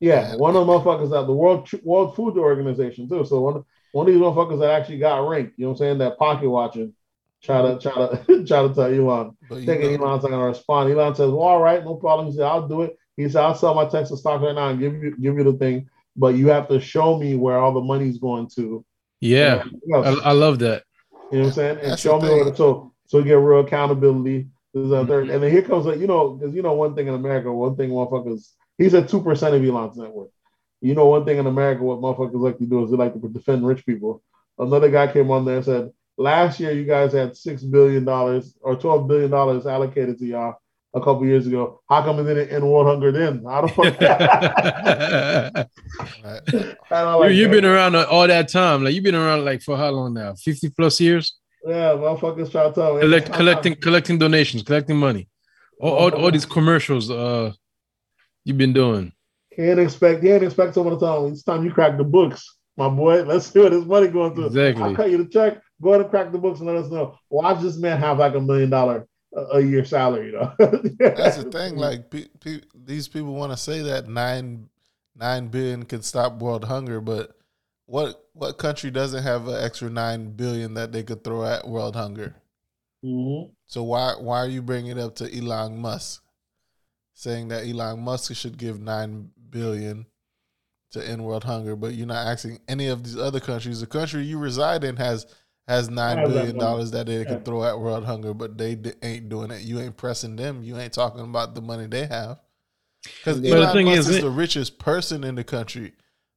Yeah, and, one of the motherfuckers at the World World Food Organization too. So one one of these motherfuckers that actually got ranked. You know what I'm saying? That pocket watching. Try to try to try to tell Elon. Thinking know. Elon's not gonna respond. Elon says, "Well, all right, no problem." He said, "I'll do it." He said, "I'll sell my Tesla stock right now and give you give you the thing, but you have to show me where all the money's going to." Yeah, I, I, love that. You know what I'm saying? And That's show me where to so so get real accountability. is Mm-hmm. And then here comes like you know because you know one thing in America, one thing motherfuckers. He's at two percent of Elon's net worth. You know one thing in America, what motherfuckers like to do is they like to defend rich people. Another guy came on there and said, last year you guys had six billion dollars or twelve billion dollars allocated to y'all a couple years ago. How come it didn't end world hunger then? How the fuck? like you, have been around all that time. Like you've been around like for how long now? Fifty plus years. Yeah, motherfuckers try to tell me. Collect, collecting, collecting donations, collecting money. All, all, all these commercials uh you've been doing. Can't expect, can't expect someone to tell me it's time you crack the books, my boy. Let's see what this money going through. Exactly. I'll cut you the check. Go ahead and crack the books and let us know. Watch this man have like a million dollar a year salary, you know. That's the thing. Like pe- pe- these people want to say that nine nine billion can stop world hunger, but what what country doesn't have an extra nine billion that they could throw at world hunger? Mm-hmm. So why why are you bringing it up to Elon Musk, saying that Elon Musk should give nine billion to end world hunger, but you're not asking any of these other countries. The country you reside in has has nine billion dollars that they can throw at world hunger, but they d- ain't doing it. You ain't pressing them. You ain't talking about the money they have. Because Elon Musk is, is the richest person in the country,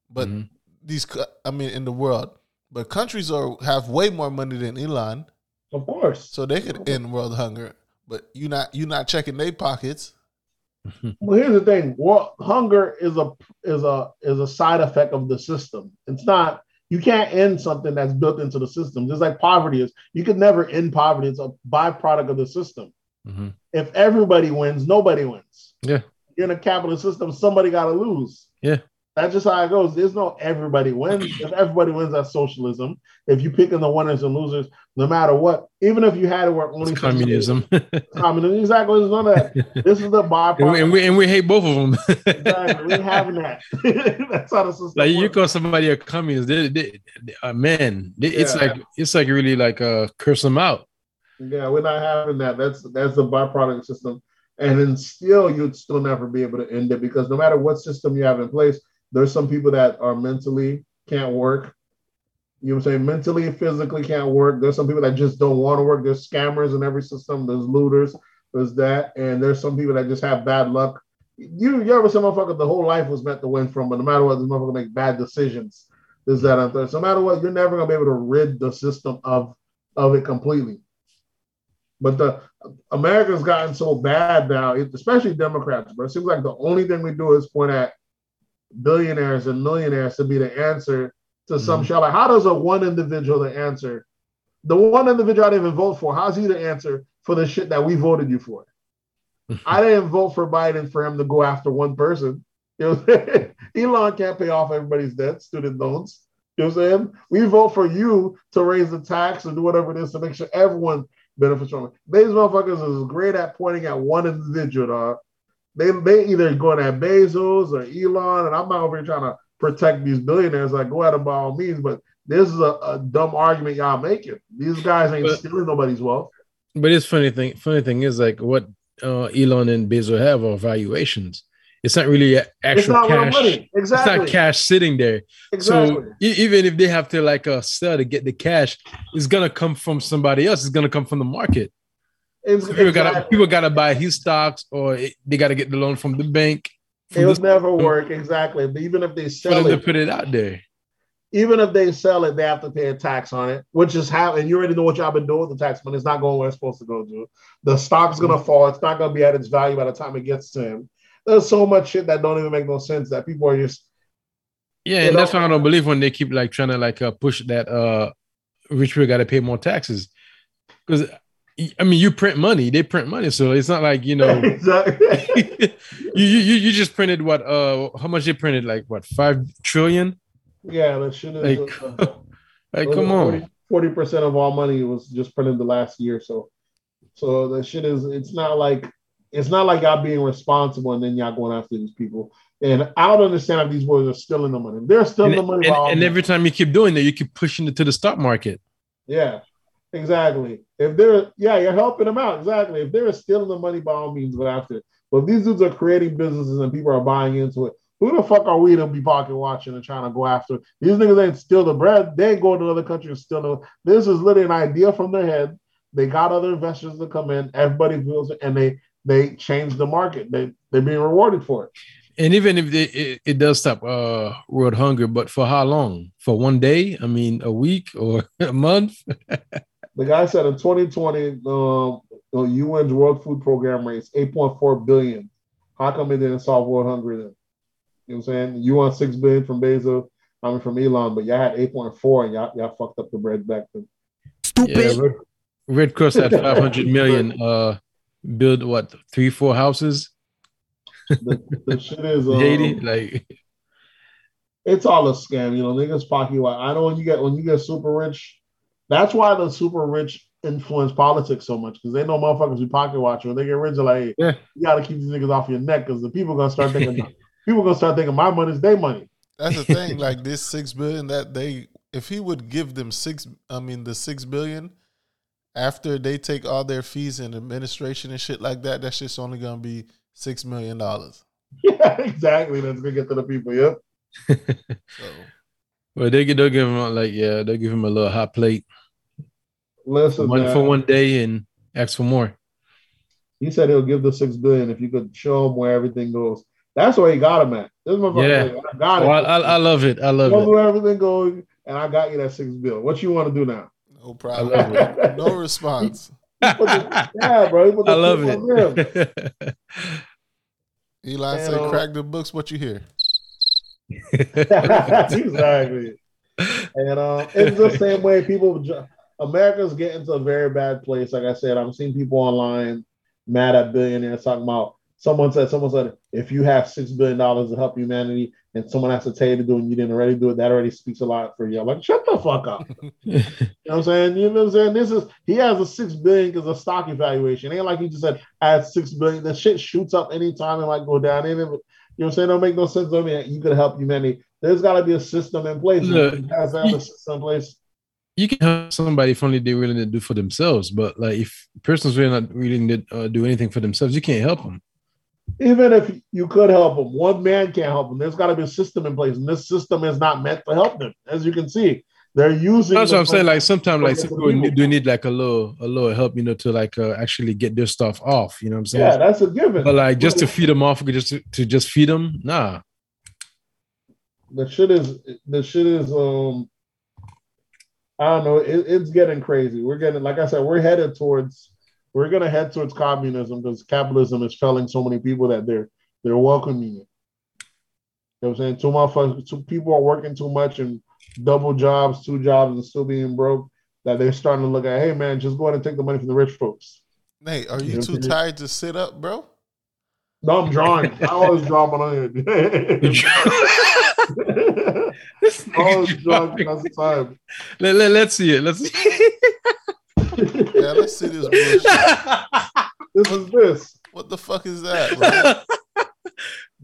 but mm-hmm. these, I mean, in the world, but countries are have way more money than Elon. Of course. So they could end world hunger, but you not you not checking their pockets. Well, here's the thing: world hunger is a is a is a side effect of the system. It's not you can't end something that's built into the system. Just like poverty is, you could never end poverty. It's a byproduct of the system. Mm-hmm. If everybody wins, nobody wins. Yeah. In a capitalist system, somebody got to lose. Yeah. That's just how it goes. There's no everybody wins. if everybody wins, that's socialism. If you pick in the winners and losers, no matter what, even if you had to work only communism. communism, exactly. It's none of that. This is the byproduct. And we, and we hate both of them. exactly. We having that. that's how the system. Like works. you call somebody a communist, they, they, they, uh, man, they, yeah. it's like it's like really like uh curse them out. Yeah, we're not having that. That's that's the byproduct system. And then still, you'd still never be able to end it because no matter what system you have in place, there's some people that are mentally can't work. You know what I'm saying? Mentally, physically can't work. There's some people that just don't want to work. There's scammers in every system. There's looters. There's that. And there's some people that just have bad luck. You, you ever say, motherfucker, the whole life was meant to win from, but no matter what, this motherfucker make bad decisions. Is that and third. So no matter what, you're never gonna be able to rid the system of of it completely. But the America's gotten so bad now, especially Democrats, but it seems like the only thing we do is point at billionaires and millionaires to be the answer to some mm-hmm. shit. Like, how does a one individual the answer? The one individual I didn't even vote for, how's he the answer for the shit that we voted you for? I didn't vote for Biden for him to go after one person. You know, Elon can't pay off everybody's debt, student loans. You know what I'm saying? We vote for you to raise the tax and do whatever it is to make sure everyone benefits from it. These motherfuckers is great at pointing at one individual, dog. They they either going at Bezos or Elon, and I'm not over here trying to protect these billionaires. Like go at them by all means, but this is a, a dumb argument y'all making. These guys ain't but, stealing nobody's wealth. But it's funny thing. Funny thing is like what uh, Elon and Bezos have are valuations. It's not really actual not cash. Exactly. It's not cash sitting there. Exactly. So even if they have to like uh, sell to get the cash, it's gonna come from somebody else. It's gonna come from the market. Exactly. People gotta people gotta buy his stocks, or they gotta get the loan from the bank. From It'll never work exactly. But even if they sell it, put it out there. Even if they sell it, they have to pay a tax on it, which is how. And you already know what y'all been doing with the tax money. It's not going where it's supposed to go to. The stock's gonna mm-hmm. fall. It's not gonna be at its value by the time it gets to him. There's so much shit that don't even make no sense that people are just. Yeah, and that's why I don't believe when they keep like trying to like uh, push that uh rich people got to pay more taxes because I mean, you print money; they print money, so it's not like you know. exactly. you, you you just printed what? Uh, how much they printed? Like what? Five trillion? Yeah, that should have. Like, uh, like come on. Forty percent of all money was just printed the last year, so so the shit is. It's not like it's not like y'all being responsible and then y'all going after these people. And I don't understand if these boys are stealing the money. They're stealing and, the money. And, and every time you keep doing that, you keep pushing it to the stock market. Yeah. Exactly. If they're yeah, you're helping them out. Exactly. If they're stealing the money, by all means, go after it. But these dudes are creating businesses and people are buying into it, who the fuck are we to be pocket watching and trying to go after? These niggas ain't steal the bread. They ain't going to another country and steal. This is literally an idea from their head. They got other investors to come in. Everybody feels it, and they they change the market. They they're being rewarded for it. And even if it, it, it, does stop uh, world hunger, but for how long? For one day? I mean, a week or a month? The guy said in 2020, um, the UN's World Food Program raised 8.4 billion. How come it didn't solve world hunger then? You know what I'm saying? You want six billion from Bezos, I mean from Elon, but y'all had 8.4 and y'all, y'all fucked up the bread back then. Stupid. Yeah, Red, Red Cross had 500 million. Uh, build what three, four houses. The, the shit is um, Haiti, like it's all a scam. You know, niggas pocket. I know when you get when you get super rich, that's why the super rich influence politics so much because they know motherfuckers be pocket watching. When they get rich, they're like, hey, yeah. you got to keep these niggas off your neck because the people gonna start thinking people gonna start thinking my money's their money. That's the thing. like this six billion that they, if he would give them six, I mean the six billion, after they take all their fees and administration and shit like that, that shit's only gonna be six million dollars. Yeah, exactly. That's gonna get to the people. Yep. So Well, they they'll give him like yeah, they'll give him a little hot plate Listen, one man, for one day and ask for more. he said he'll give the six billion if you could show him where everything goes. That's where he got him at. This motherfucker, Yeah. said, I got Oh, it. I, I love it. I love Show it. where everything goes, and I got you that six bill. What you want to do now? no problem. no response. The- yeah, bro. He put the I love tip on him. it. Elon Man, said, uh, "Crack the books. What you hear?" exactly. And uh, it's the same way people. America's getting to a very bad place. Like I said, I'm seeing people online mad at billionaires talking about. Someone said, someone said, if you have six billion dollars to help humanity, and someone has to tell you to do it, and you didn't already do it, that already speaks a lot for you. I'm like, shut the fuck up. You know what I'm saying? You know what I'm saying? This is he has a six billion because of stock evaluation. Ain't like he just said I had six billion. The shit shoots up anytime and like go down. Ain't it? You know what I'm saying? Don't make no sense. I mean, you could help humanity. There's got to be a system in place. Look, You guys have a system in place. you can help somebody if only they're willing to do for themselves. But like if person's really not willing to uh, do anything for themselves, you can't help them. Even if you could help them, one man can't help them. There's got to be a system in place, and this system is not meant to help them. As you can see, they're using. That's what I'm saying. Like sometimes, like some people need- do need like a little, a little help, you know, to like uh, actually get their stuff off. You know what I'm saying? yeah, that's a given. But like just to feed them off, just to, to just feed them, nah. the shit is the shit is um I don't know. It, it's getting crazy. We're getting, like I said, we're headed towards. We're gonna head towards communism because capitalism is failing so many people that they're they're welcoming it. You know what I'm saying? Too much. Too, people are working too much and double jobs, two jobs, and still being broke. That they're starting to look at. Hey, man, just go ahead and take the money from the rich folks. Nate, are you Yeah. too tired to sit up, bro? No, I'm drawing. I always draw my own. This I always nigga draw. drawing. That's the time. let, let, let's see it. Let's see. Yeah, let's see this bullshit. This is this. What the fuck is that, bro?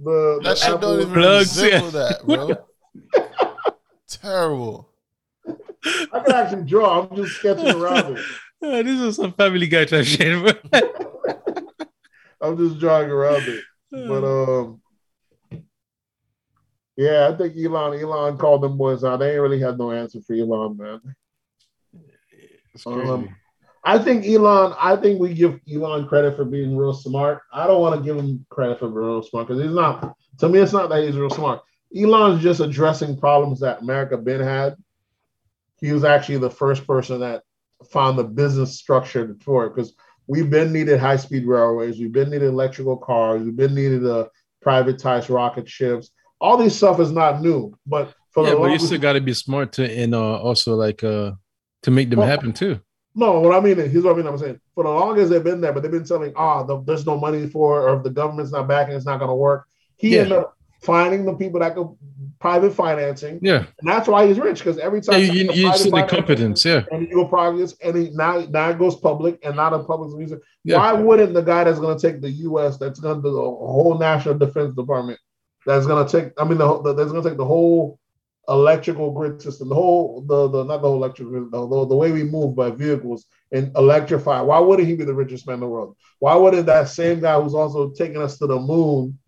The, That the shit don't even Plugs, resemble yeah. that, bro. Terrible. I can actually draw. I'm just sketching around it. Uh, this is some family guy type shit. I'm just drawing around it. But um, yeah, I think Elon Elon called them boys out. They ain't really had no answer for Elon, man. Um, I think Elon. I think we give Elon credit for being real smart. I don't want to give him credit for being real smart because he's not. To me, it's not that he's real smart. Elon's just addressing problems that America been had. He was actually the first person that found the business structure for it because we've been needed high speed railways, we've been needed electrical cars, we've been needed uh, privatized rocket ships. All these stuff is not new, but for yeah, the but you still got to be smart to and uh, also like uh to make them Well, happen too. No, what I mean is, here's what I mean. I'm saying for the longest they've been there, but they've been telling, ah, the, there's no money for, it, or if the government's not backing, it's not going to work. He Yeah. ended up finding the people that could private financing, Yeah, and that's why he's rich because every yeah time you, you, you see the competence. Yeah, and you go private, and he, now now it goes public, and now the public's music. Yeah. Why wouldn't the guy that's going to take the U.S. that's going to do the whole National Defense Department, that's going to take, I mean, the, the that's going to take the whole electrical grid system, the whole the the not the whole electrical grid, the, the, the way we move by vehicles and electrify. Why wouldn't he be the richest man in the world? Why wouldn't that same guy who's also taking us to the moon?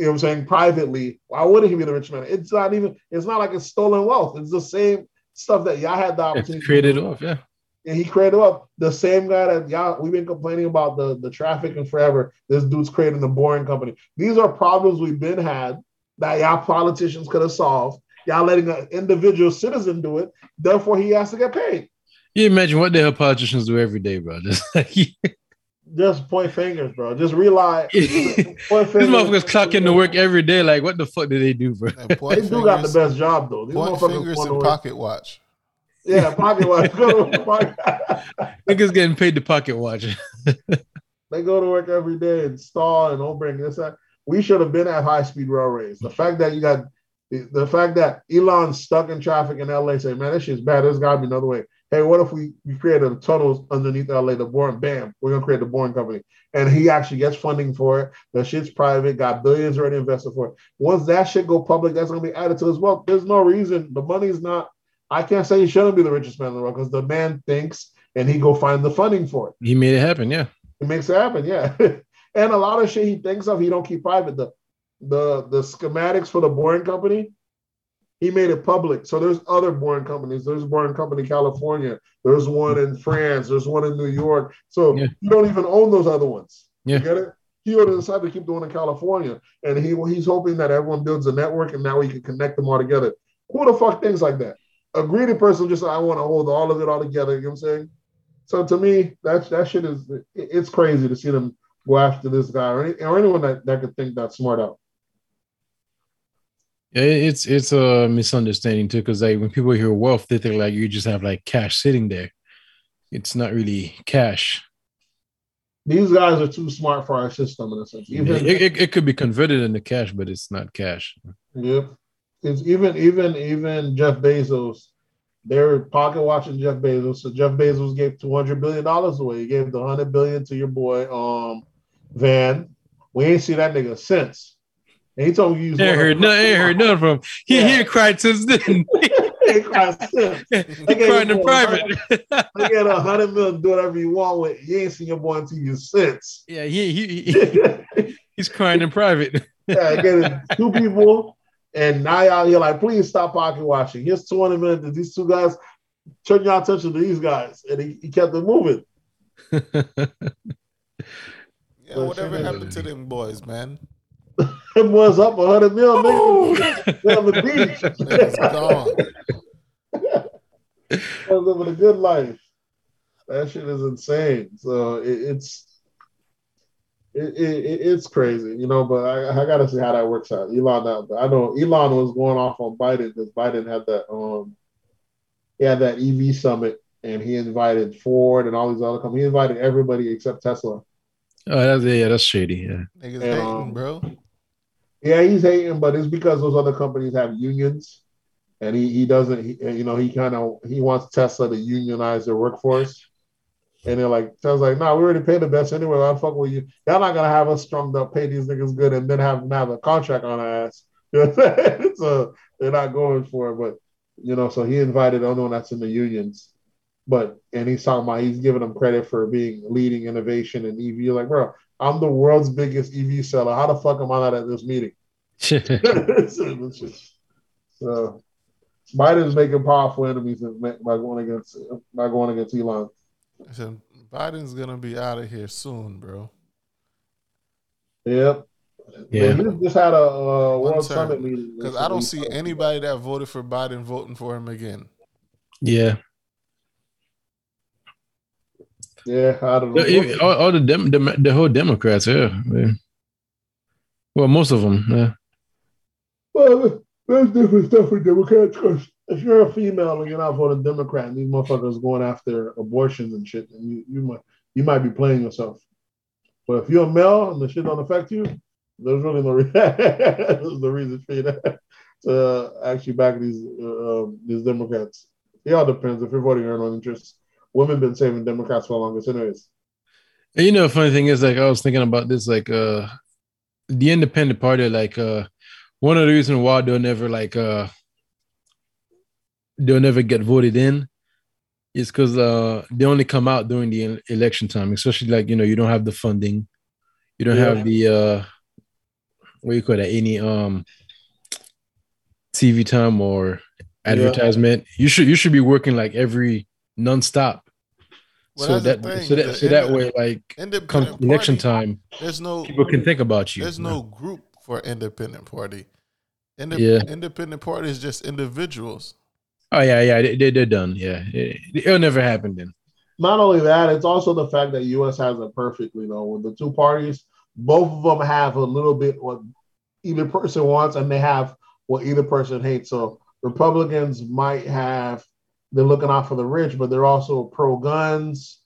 You know what I'm saying privately. Why wouldn't he be the rich man? It's not even. It's not like it's stolen wealth. It's the same stuff that y'all had the opportunity. it's created off. Yeah, And he created up the same guy that y'all we've been complaining about the the traffic and forever. This dude's creating the boring company. These are problems we've been had that y'all politicians could have solved. Y'all letting an individual citizen do it. Therefore, he has to get paid. you imagine what the hell politicians do every day, bro. Just like Just point fingers, bro. Just realize. these point fingers. motherfuckers clock into work every day. Like, what the fuck do they do, bro? They point do got the best job though. These point fingers and pocket watch. Yeah, pocket watch. Go to work. Niggas getting paid to pocket watch. they go to work every day and stall and don't bring this. That. We should have been at high speed railways. The fact that you got the, the fact that Elon's stuck in traffic in LA saying, man, this shit's bad. There's got to be another way. Hey, what if we, we created a tunnels underneath LA, the boring, bam, we're gonna create the boring company. And he actually gets funding for it. The shit's private, got billions already invested for it. Once that shit go public, that's gonna be added to his wealth. There's no reason the money's not. I can't say he shouldn't be the richest man in the world because the man thinks and he go find the funding for it. He made it happen, yeah. It makes it happen, yeah. and a lot of shit he thinks of, he don't keep private. The the the schematics for the boring company, he made it public. So there's other boring companies. There's boring company California. There's one in France. There's one in New York. So yeah. you don't even own those other ones. Yeah. You get it? He would have decided to keep the one in California, and he he's hoping that everyone builds a network, and now he can connect them all together. Who the fuck things like that? A greedy person just I want to hold all of it all together. You know what I'm saying? So to me, that that shit is it's crazy to see them go after this guy or, any, or anyone that, that could think that smart out. It's it's a misunderstanding too, because like when people hear wealth, they think like you just have like cash sitting there. It's not really cash. These guys are too smart for our system in a sense. Even it, it, it could be converted into cash, but it's not cash. Yep. It's even even even Jeff Bezos, they're pocket watching Jeff Bezos. So Jeff Bezos gave two hundred billion dollars away. He gave the hundred billion to your boy um Van. We ain't see that nigga since. And he told me you ain't heard no, ain't heard nothing from him. He yeah. he cried since then. he cried since. He cried in private. They get a hundred million, do whatever you want with. You ain't seen your boy until you since. Yeah, he, he, he he's crying in private. yeah, getting two people, and now y'all here like, please stop pocket watching. Here's 20 minutes. These two guys, turn your attention to these guys, and he, he kept it moving. yeah, whatever happened to them boys, man? Him was up a hundred mil, nigga. on the beach. It's gone. was living a good life. That shit is insane. So it, it's it, it, it's crazy, you know. But I, I got to see how that works out. Elon, I know Elon was going off on Biden because Biden had that um he had that EV summit and he invited Ford and all these other companies. He invited everybody except Tesla. Oh, that's, yeah, that's shady. Yeah, niggas hating, um, bro. Yeah, he's hating, but it's because those other companies have unions, and he he doesn't. He, you know, he kind of he wants Tesla to unionize their workforce, and they're like, Tesla's like, no, nah, we already pay the best anyway. I'm fuck with you. Y'all not gonna have us strung up, pay these niggas good, and then have them have a contract on our ass. so they're not going for it, but you know, so he invited anyone that's in the unions. But and he's talking about he's giving them credit for being leading innovation in EV. Like, bro, I'm the world's biggest EV seller. How the fuck am I not at this meeting? so Biden's making powerful enemies by going against by going against Elon. Said, Biden's gonna be out of here soon, bro. Yep. Yeah. They just had a uh, World Summit meeting because I don't see anybody that voted for Biden voting for him again. Yeah. Yeah, I don't know. All, all the, dem, the, the whole Democrats, yeah. yeah. Well, most of them, yeah. Well, there's different stuff with Democrats because if you're a female and you're not voting Democrat, and these motherfuckers going after abortions and shit, and you, you might you might be playing yourself. But if you're a male and the shit don't affect you, there's really no reason. there's the reason for you to, to actually back these uh, um, these Democrats. It all depends if you're voting your own interest women been saving Democrats for the longest, anyways. And you know, funny thing is, like, I was thinking about this, like, uh, the Independent Party, like, uh, one of the reasons why they'll never, like, uh, they'll never get voted in is because uh, they only come out during the election time, especially like, you know, you don't have the funding, you don't yeah. have the, uh, what do you call that, any um TV time or advertisement. Yeah. You should you should be working like every nonstop. Well, so that so that so that way, like come election time, there's no people can think about you. There's no group for independent party. Indep- yeah. Independent party is just individuals. Oh yeah, yeah, they, they're done. Yeah, it, it'll never happen then. Not only that, it's also the fact that U.S. has it perfectly though. With the two parties, both of them have a little bit what either person wants, and they have what either person hates. So Republicans might have they're looking out for the rich, but they're also pro guns,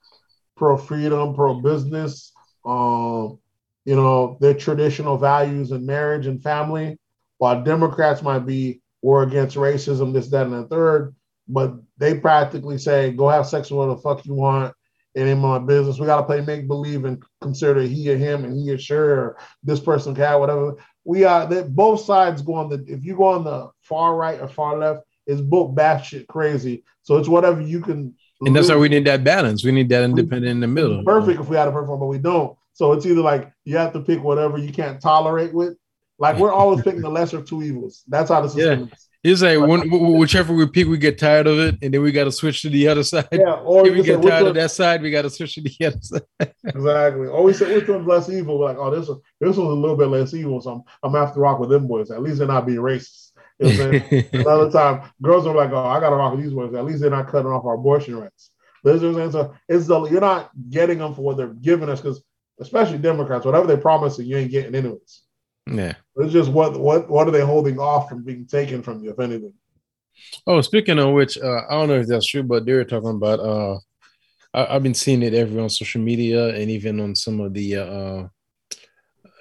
pro freedom, pro business. Um, you know, their traditional values in marriage and family, while Democrats might be war against racism, this, that, and the third, but they practically say, "Go have sex with whatever the fuck you want." It ain't my business. We gotta play make believe and consider he or him and he or sure or this person can whatever. We are that both sides go on the if you go on the far right or far left, it's both batshit crazy. So it's whatever you can and that's why we need that balance. We need that independent in the middle. Perfect if we had a perfect one, but we don't. So it's either like you have to pick whatever you can't tolerate with. Like we're always picking the lesser of two evils. That's how the system yeah. is. It's like when, whichever we pick, we get tired of it, and then we got to switch to the other side. Yeah, or if we get tired of that side, we got to switch to the other side. exactly. Or we say which one's less evil. We're like, oh, this one, this one's a little bit less evil, so I'm, I'm after rock with them boys. At least they're not being racist. You know what I'm saying? Another time, girls are like, oh, I got to rock with these boys. At least they're not cutting off our abortion rights. So it's the you're not getting them for what they're giving us because especially Democrats, whatever they promise you ain't getting anyways. Yeah. It's just what what what are they holding off from being taken from you, if anything. Oh, speaking of which, uh, I don't know if that's true, but they were talking about. Uh, I, have been seeing it everywhere on social media and even on some of the uh,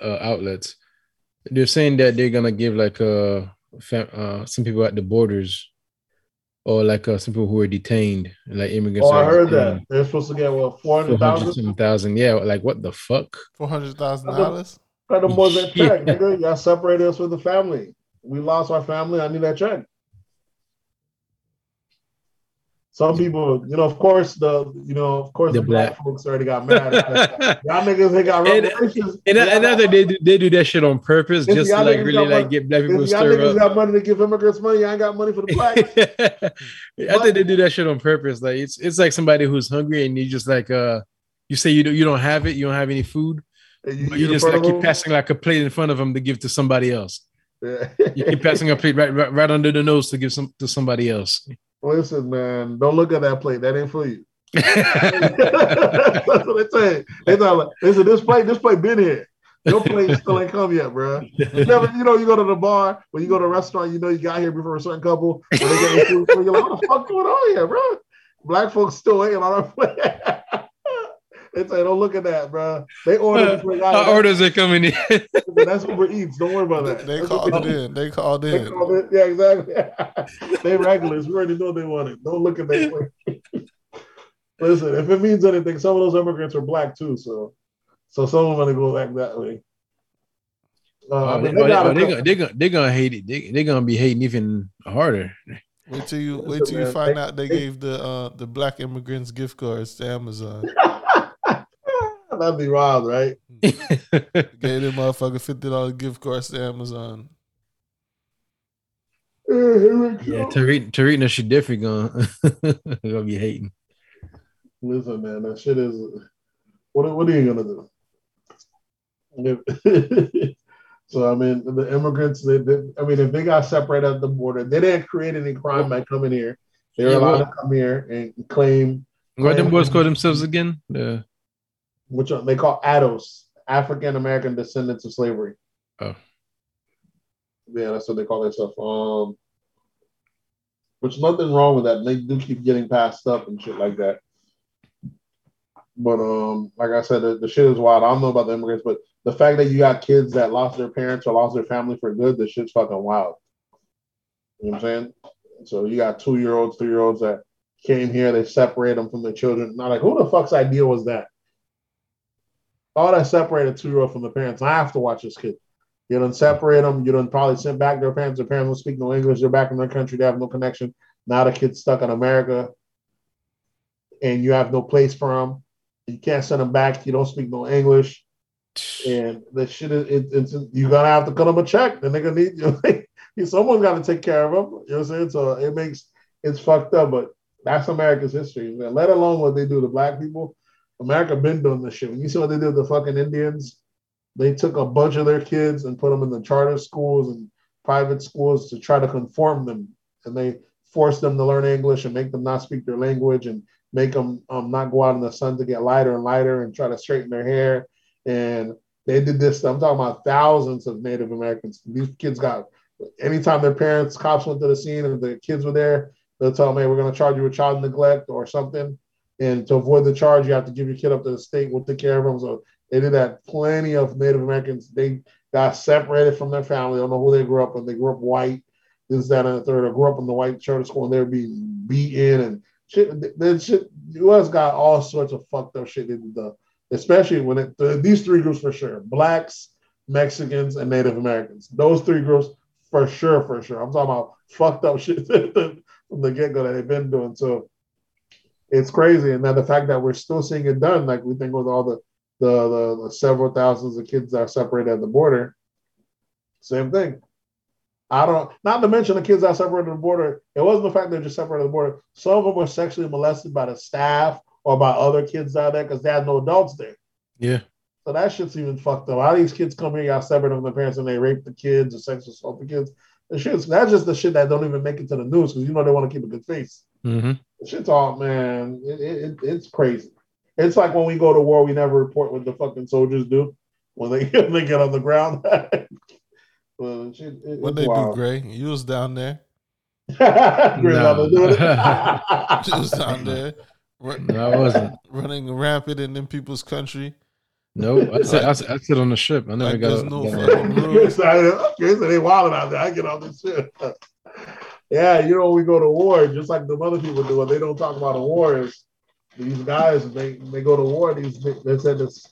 uh, outlets. They're saying that they're gonna give like fam- uh, some people at the borders or like uh, some people who are detained, like immigrants. Oh, I heard detained. that they're supposed to get what four hundred thousand. Yeah, like what the fuck? Four hundred thousand dollars. Got the more that check, yeah. nigga. Y'all separated us from the family. We lost our family. I need that check. Some people, you know, of course, the you know, of course, the, the black, black, folks already got mad. y'all niggas, they got reparations. And, and, and other, they do, they do that shit on purpose, just to like really like get black people stirred up. Y'all niggas got money to give immigrants money. I ain't got money for the black. I think they do that shit on purpose. Like it's it's like somebody who's hungry and you just like uh, you say you don't you don't have it, you don't have any food, you, but you just like keep passing like a plate in front of them to give to somebody else. Yeah. you keep passing a plate right, right right under the nose to give some to somebody else. Listen, man, don't look at that plate. That ain't for you. That's what they say. They talk like, listen, this plate, this plate been here. Your plate still ain't come yet, bro. You never, you know, you go to the bar, when you go to a restaurant, you know you got here before a certain couple. When they get food, you're like, what the fuck going on here, bro? Black folks still ain't on our plate. They say, don't look at that, bro. They order. Uh, our orders are coming in. That's Uber Eats. Don't worry about that. They, they called it in. They called in. They called it. Yeah, exactly. they regulars. We already know they want it. Don't look at that. Listen, if it means anything, some of those immigrants are black too. So, so some of them are gonna go back that way. Uh, they, are gonna, they gonna, they gonna hate it. They, they're gonna be hating even harder. Wait till you wait till you find out they gave the uh, the black immigrants gift cards to Amazon. That'd be wild, right? Gave them motherfucker fifty dollars gift cards to Amazon. Yeah, Tariq Tariq no shit different gonna gonna be hating. Listen, man, that shit is what what are you gonna do? so I mean the immigrants they, they, I mean if they got separated at the border, they didn't create any crime by coming here. They were yeah, allowed well, to come here and claim. What them boys call themselves again? Yeah which they call ADOS, African American descendants of slavery. Oh. Yeah, that's what they call themselves. Um, which nothing wrong with that. They do keep getting passed up and shit like that. But um, like I said, the, the shit is wild. I don't know about the immigrants, but the fact that you got kids that lost their parents or lost their family for good, the shit's fucking wild. You know what I'm saying? So you got two year olds, three year olds that came here, they separate them from their children. Not like who the fuck's idea was that? All that separated two year old from the parents. I have to watch this kid. You don't separate them. You don't probably send back their parents. Their parents don't speak no English. They're back in their country. They have no connection. Now the kid's stuck in America, and you have no place for them. You can't send them back. You don't speak no English, and the shit is it, you're gonna have to cut them a check. The nigga need you. Someone's got to take care of them. You know what I'm saying? So it makes it's fucked up, but that's America's history. Man. Let alone what they do to black people America been doing this shit. When you see what they did with the fucking Indians, they took a bunch of their kids and put them in the charter schools and private schools to try to conform them, and they forced them to learn English and make them not speak their language and make them um, not go out in the sun to get lighter and lighter and try to straighten their hair. And they did this. I'm talking about thousands of Native Americans. These kids got anytime their parents, cops went to the scene and the kids were there, they'll tell them, "Hey, we're going to charge you with child neglect or something." And to avoid the charge, you have to give your kid up to the state. We'll take care of them. So they did that. Plenty of Native Americans, they got separated from their family. I don't know who they grew up with. They grew up white. this, that, and the third, or grew up in the white charter school and they're being beaten and shit. Then shit, U.S. got all sorts of fucked up shit in the, especially when it the, these three groups for sure: blacks, Mexicans, and Native Americans. Those three groups for sure, for sure. I'm talking about fucked up shit from the get go that they've been doing. So it's crazy, and then the fact that we're still seeing it done, like we think with all the the, the, the several thousands of kids that are separated at the border, same thing. I don't. Not to mention the kids that are separated at the border. It wasn't the fact they're just separated at the border. Some of them were sexually molested by the staff or by other kids out there because they had no adults there. Yeah. So that shit's even fucked up. All these kids come here, got separated from their parents, and they rape the kids or sexual assault the kids. The shit's that's just the shit that don't even make it to the news because you know they want to keep a good face. Mm-hmm. The shit's all man. It, it, it's crazy. It's like when we go to war, we never report what the fucking soldiers do when they they get on the ground. well, shit, it, what they wild. do, Gray? You was down there. Gray no. you was down there. Run, no, I wasn't running rampant in them people's country. No, I said I, I sit on the ship. I never like got. no fucking rules. okay, so they wilding out there. I get on the ship. Yeah, you know, we go to war just like the other people do. What they don't talk about the wars. these guys. They they go to war. These they said this.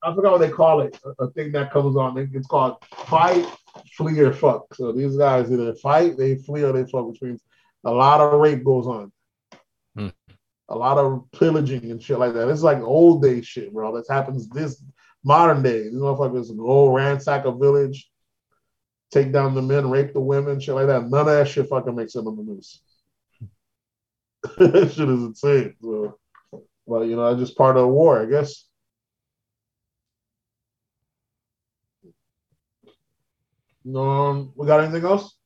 I forgot what they call it. A, a thing that comes on. It's called fight, flee, or fuck. So these guys either fight, they flee, or they fuck, which means a lot of rape goes on hmm. a lot of pillaging and shit like that. It's like old day shit, bro. This happens this modern day. These motherfuckers go ransack a village, take down the men, rape the women, shit like that. None of that shit fucking makes it on the news. that shit is insane. So, well, you know, that's just part of the war, I guess. Um, we got anything else?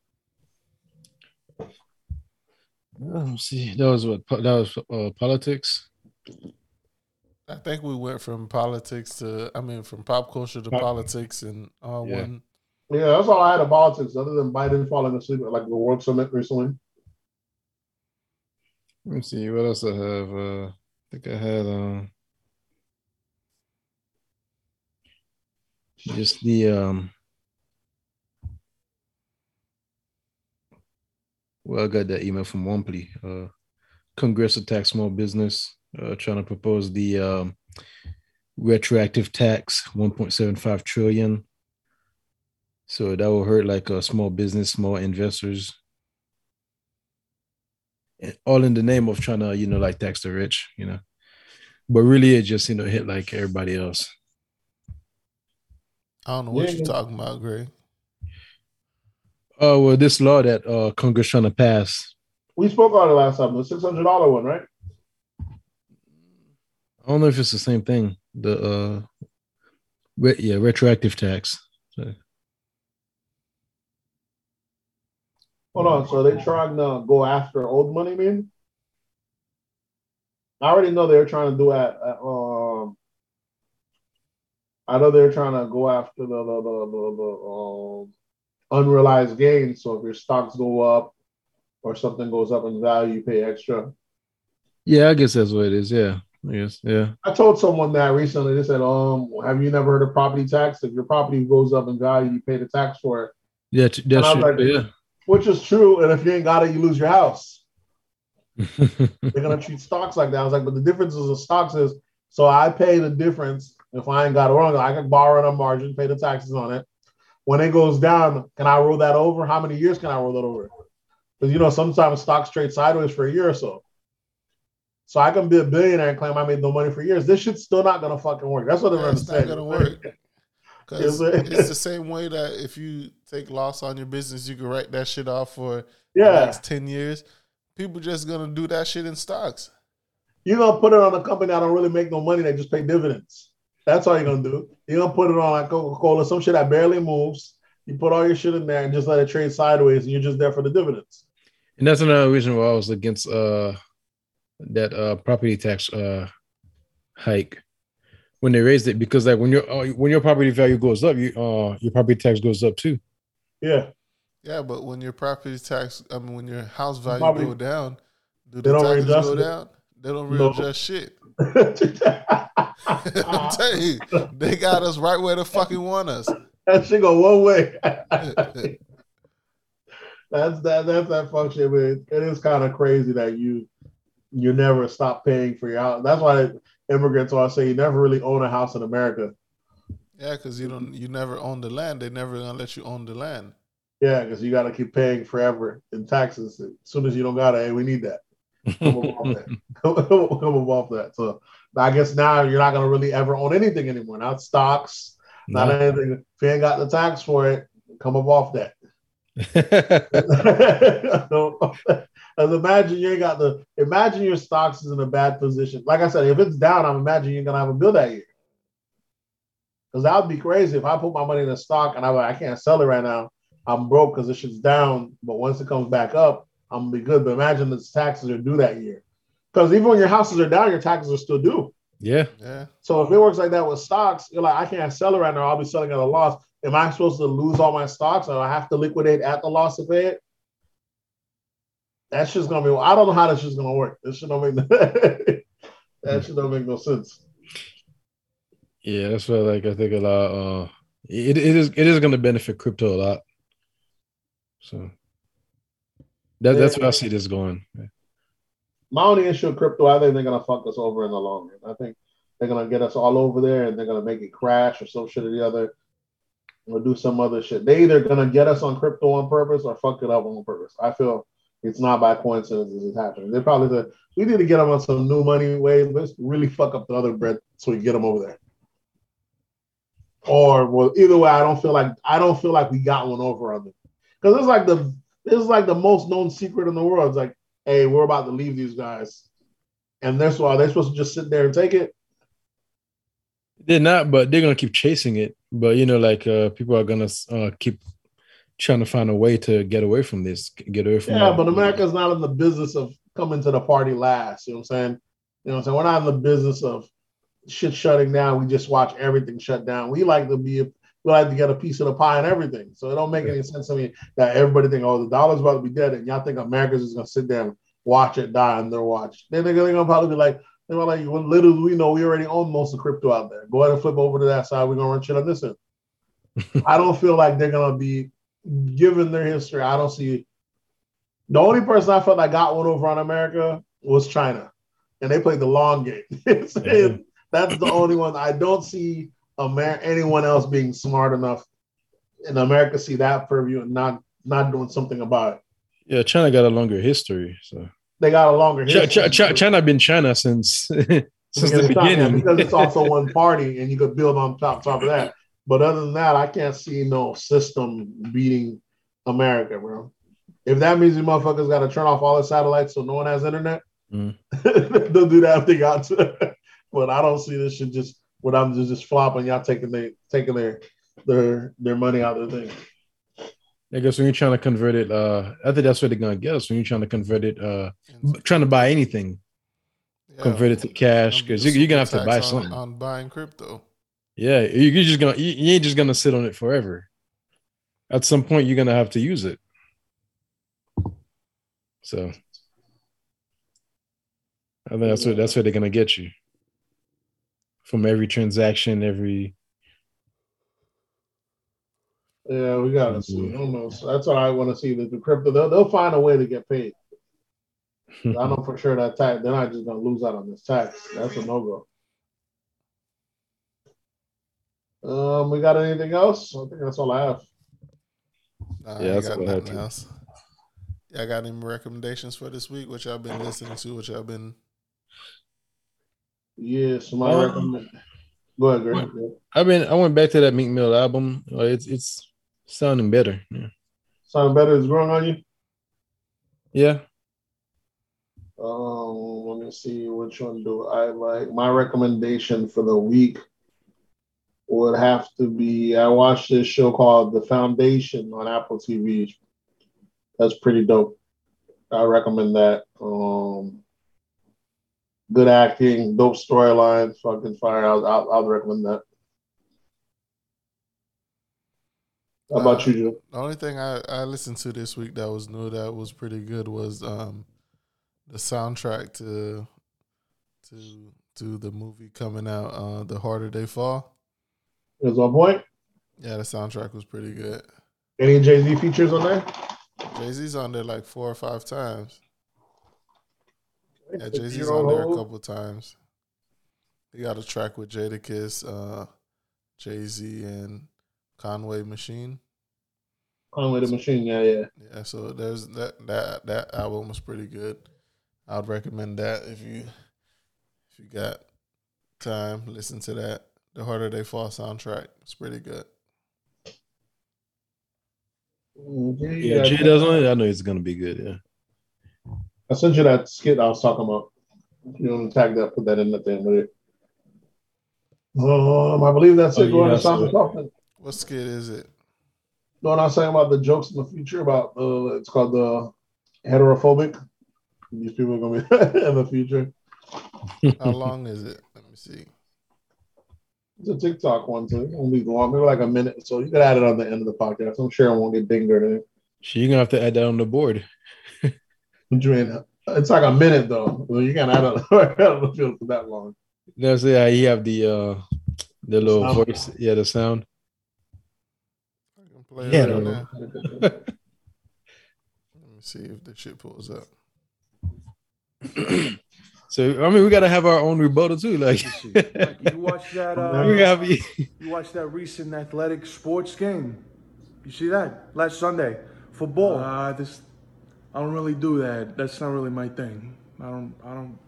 Let me see. That was what that was uh, politics. I think we went from politics to I mean from pop culture to politics and all yeah. one. Yeah, that's all I had of politics, other than Biden falling asleep at like the World Summit recently. Let me see what else I have. Uh, I think I had um, just the um, Well, I got that email from Wampley. Uh, Congress attacks small business, uh, trying to propose the um, retroactive tax, 1.75 trillion. So that will hurt like a small business, small investors. All in the name of trying to, you know, like tax the rich, you know. But really, it just, you know, hit like everybody else. I don't know what yeah. you're talking about, Greg. Oh well, this law that uh, Congress trying to pass. We spoke on it last time. The six hundred dollar one, right? I don't know if it's the same thing. The uh, re- yeah, retroactive tax. So. Hold on. So they trying to go after old money, man? I already know they're trying to do at, at um. I know they're trying to go after the the the the, the um unrealized gains. So if your stocks go up or something goes up in value, you pay extra. Yeah, I guess that's what it is. Yeah. Yes, yeah. I told someone that recently. They said, "Um, have you never heard of property tax? If your property goes up in value, you pay the tax for it." Yeah, that's true. Like, yeah. Which is true, and if you ain't got it, you lose your house. They're gonna treat stocks like that. I was like, but the difference is the stocks is so I pay the difference if I ain't got it wrong. I can borrow on a margin, pay the taxes on it, when it goes down, can I roll that over? How many years can I roll that over? Because you know sometimes stocks trade sideways for a year or so. So I can be a billionaire and claim I made no money for years. This shit's still not gonna fucking work. That's what they're yeah, not gonna work. Because it's the same way that if you take loss on your business, you can write that shit off for yeah. the next 10 years. People just gonna do that shit in stocks. You're gonna put it on a company that don't really make no money, they just pay dividends. That's all you're gonna do. You're gonna put it on like Coca-Cola, some shit that barely moves. You put all your shit in there and just let it trade sideways, and you're just there for the dividends. And that's another reason why I was against uh that uh property tax uh hike when they raised it because like when your uh, when your property value goes up, you uh your property tax goes up too. Yeah. Yeah, but when your property tax, I mean, when your house value property, go down, do the taxes go down? They don't readjust no. shit. I'm telling you, they got us right where they fucking want us. That shit go one way. that's that that's that function. But it is kind of crazy that you you never stop paying for your house. That's why immigrants always say you never really own a house in America. Yeah, because you don't you never own the land. They never gonna let you own the land. Yeah, because you got to keep paying forever in taxes. As soon as you don't got it, hey, we need that. Come off that. Come off that. So I guess now you're not gonna really ever own anything anymore. Not stocks, no. not anything. If you ain't got the tax for it, come up off that. As imagine you ain't got the imagine your stocks is in a bad position. Like I said, if it's down, I'm imagining you're gonna have a bill that year. Because that would be crazy if I put my money in a stock and I'm like, I can't sell it right now. I'm broke because the shit's down. But once it comes back up, I'm gonna be good. But imagine the taxes are due that year. Because even when your houses are down, your taxes are still due. Yeah. Yeah. So if it works like that with stocks, you're like, I can't sell it right now. I'll be selling at a loss. Am I supposed to lose all my stocks or I have to liquidate at the loss of it? That's just gonna be. I don't know how that's just gonna work. This should don't make that should don't make no sense. Yeah, that's what like I think a lot. Uh, it it is it is gonna benefit crypto a lot. So that, that's where I see this going. My only issue with crypto, I think they're gonna fuck us over in the long run. I think they're gonna get us all over there and they're gonna make it crash or some shit or the other. Or do some other shit. They either gonna get us on crypto on purpose or fuck it up on purpose. I feel it's not by coincidence this is happening. They're probably the we need to get them on some new money way. Let's really fuck up the other bread so we get them over there. Or well, either way, I don't feel like I don't feel like we got one over on them because it's like the this is like the most known secret in the world. It's like, hey, we're about to leave these guys, and that's why they're supposed to just sit there and take it. They're not, but they're gonna keep chasing it. But you know, like uh, people are gonna uh, keep trying to find a way to get away from this, get away from. Yeah, but America's not in the business of coming to the party last. You know what I'm saying? You know what I'm saying? We're not in the business of shit shutting down. We just watch everything shut down. We like to be, we like to get a piece of the pie and everything. So it don't make any sense to me that everybody think, oh, the dollar's about to be dead, and y'all think America's just gonna sit there and watch it die on their watch. Then they're gonna probably be like, they're like, well, little do we know we already own most of crypto out there. Go ahead and flip over to that side. We're gonna run shit on this end. I don't feel like they're gonna be given their history. I don't see the only person I felt I got one over on America was China, and they played the long game. That's the only one I don't see Amer- anyone else being smart enough in America see that purview and not not doing something about it. Yeah, China got a longer history, so they got a longer history. Ch- Ch- China been China since since the beginning because it's also one party, and you could build on top top of that. But other than that, I can't see no system beating America, bro. If that means you motherfuckers got to turn off all the satellites so no one has internet, mm. they'll do that if they got to. but I don't see this shit just what I'm just, just flopping. Y'all taking their taking their their their money out of the thing. I guess when you're trying to convert it, uh, I think that's what they're gonna get us when you're trying to convert it, uh, trying to buy anything, yeah, convert it to cash because you're, you're, gonna have to buy on, something on buying crypto. Yeah, you're just gonna you ain't just gonna sit on it forever. At some point, you're gonna have to use it. So I think that's what that's where they're gonna get you from every transaction, every. Yeah, we gotta mm-hmm. see. Almost. That's what I want to see. The crypto, they'll, they'll find a way to get paid. I know for sure that tax, they're not just gonna lose out on this tax. That's a no go. Um, we got anything else? I think that's all I have. Nah, yeah, that's got nothing else. Y'all got any recommendations for this week? What y'all been listening to? What y'all been Yes, my um, recommend. Go ahead, Greg. I've been. I went back to that Meek Mill album. Uh, it's it's sounding better. Yeah. Sounding better is growing on you. Yeah. Um, let me see which one do I like. My recommendation for the week would have to be I watched this show called The Foundation on Apple TV. That's pretty dope. I recommend that. Um, good acting, dope storyline, fucking fire. I'll, I'll, I'll recommend that. How about uh, you, Joe? The only thing I, I listened to this week that was new that was pretty good was um the soundtrack to to to the movie coming out, uh, The Harder They Fall. Is on point? Yeah, the soundtrack was pretty good. Any Jay Z features on there? Jay Z's on there like four or five times. Yeah, Jay Z's on there a couple times. He got a track with Jadakiss, uh, Jay Z, and Conway Machine. Conway the Machine, yeah, yeah. Yeah, so there's that that that album was pretty good. I'd recommend that if you if you got time, listen to that. The Harder They Fall soundtrack. It's pretty good. Yeah, Jay does on it. I know it's gonna be good. Yeah. I sent you that skit I was talking about. You want to tag that, put that in the thing with it. Um, I believe that's oh, it. Going to talking. What skit is it? No, I'm not saying about the jokes in the future about the. It's called the heterophobic. These people are gonna be in the future. How long is it? Let me see. It's a TikTok one, so it won't be long. Maybe like a minute. So you could add it on the end of the podcast. I'm sure it won't get dinged or anything. So you're gonna have to add that on the board. It's like a minute though. Well, you can't add it on the field for that long. That's yeah. You have the uh the little sound. voice. Yeah, the sound. yeah, right Let me see if the shit pulls up. So I mean, we gotta have our own rebuttal too. Like, like you watch that. Uh, we gotta you watch that recent athletic sports game. You see that last Sunday football. Uh, this, I don't really do that. That's not really my thing. I don't. I don't.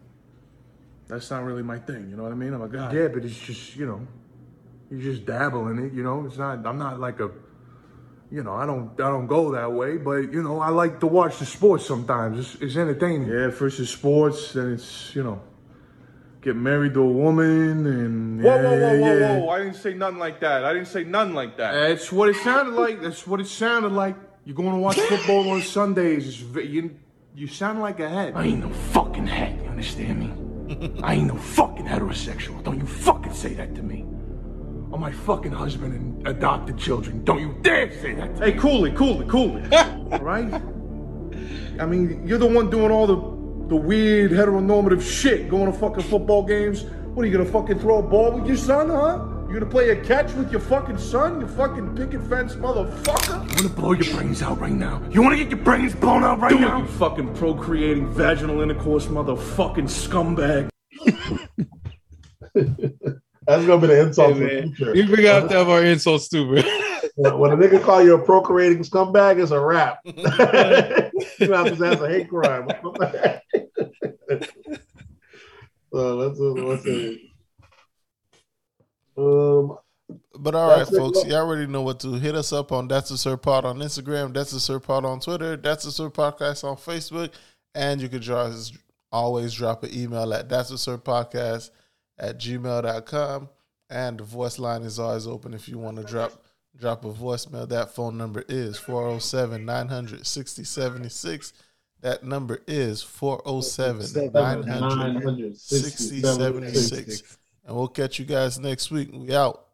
That's not really my thing. You know what I mean? I'm a guy. Yeah, but it's just you know, you just dabble in it. You know, it's not. I'm not like a you know, I don't I don't go that way, but you know, I like to watch the sports sometimes. It's, it's entertaining. Yeah, first it's sports, then it's you know, get married to a woman and whoa, yeah, whoa, whoa, whoa, yeah. whoa! I didn't say nothing like that. I didn't say nothing like that. That's what it sounded like. That's what it sounded like. You're going to watch football on Sundays. you you sound like a head. I ain't no fucking head. You understand me? I ain't no fucking heterosexual. Don't you fucking say that to me on my fucking husband and adopted children. Don't you dare say that. hey, coolly, coolly, coolly. all right? I mean, you're the one doing all the the weird heteronormative shit, going to fucking football games. What are you gonna fucking throw a ball with your son, huh? You gonna play a catch with your fucking son, you fucking picket fence motherfucker? You wanna blow your brains out right now? You wanna get your brains blown out right Do now? It, you fucking procreating vaginal intercourse motherfucking scumbag. That's gonna be the insult hey, the future. You bring out to have our insults too, bro. when a nigga call you a procreating scumbag, it's a rap. you have to have a hate crime. so let's let's see. Um, but all right, folks, y'all already know what to hit us up on. That's the Sir Pod on Instagram. That's the Sir Pod on Twitter. That's the Sir Podcast on Facebook, and you could just always drop an email at that's the Sir Podcast at gmail.com. And the voice line is always open if you want to drop drop a voicemail. That phone number is 407 900 6076. That number is 407 900 6076. And we'll catch you guys next week. We out.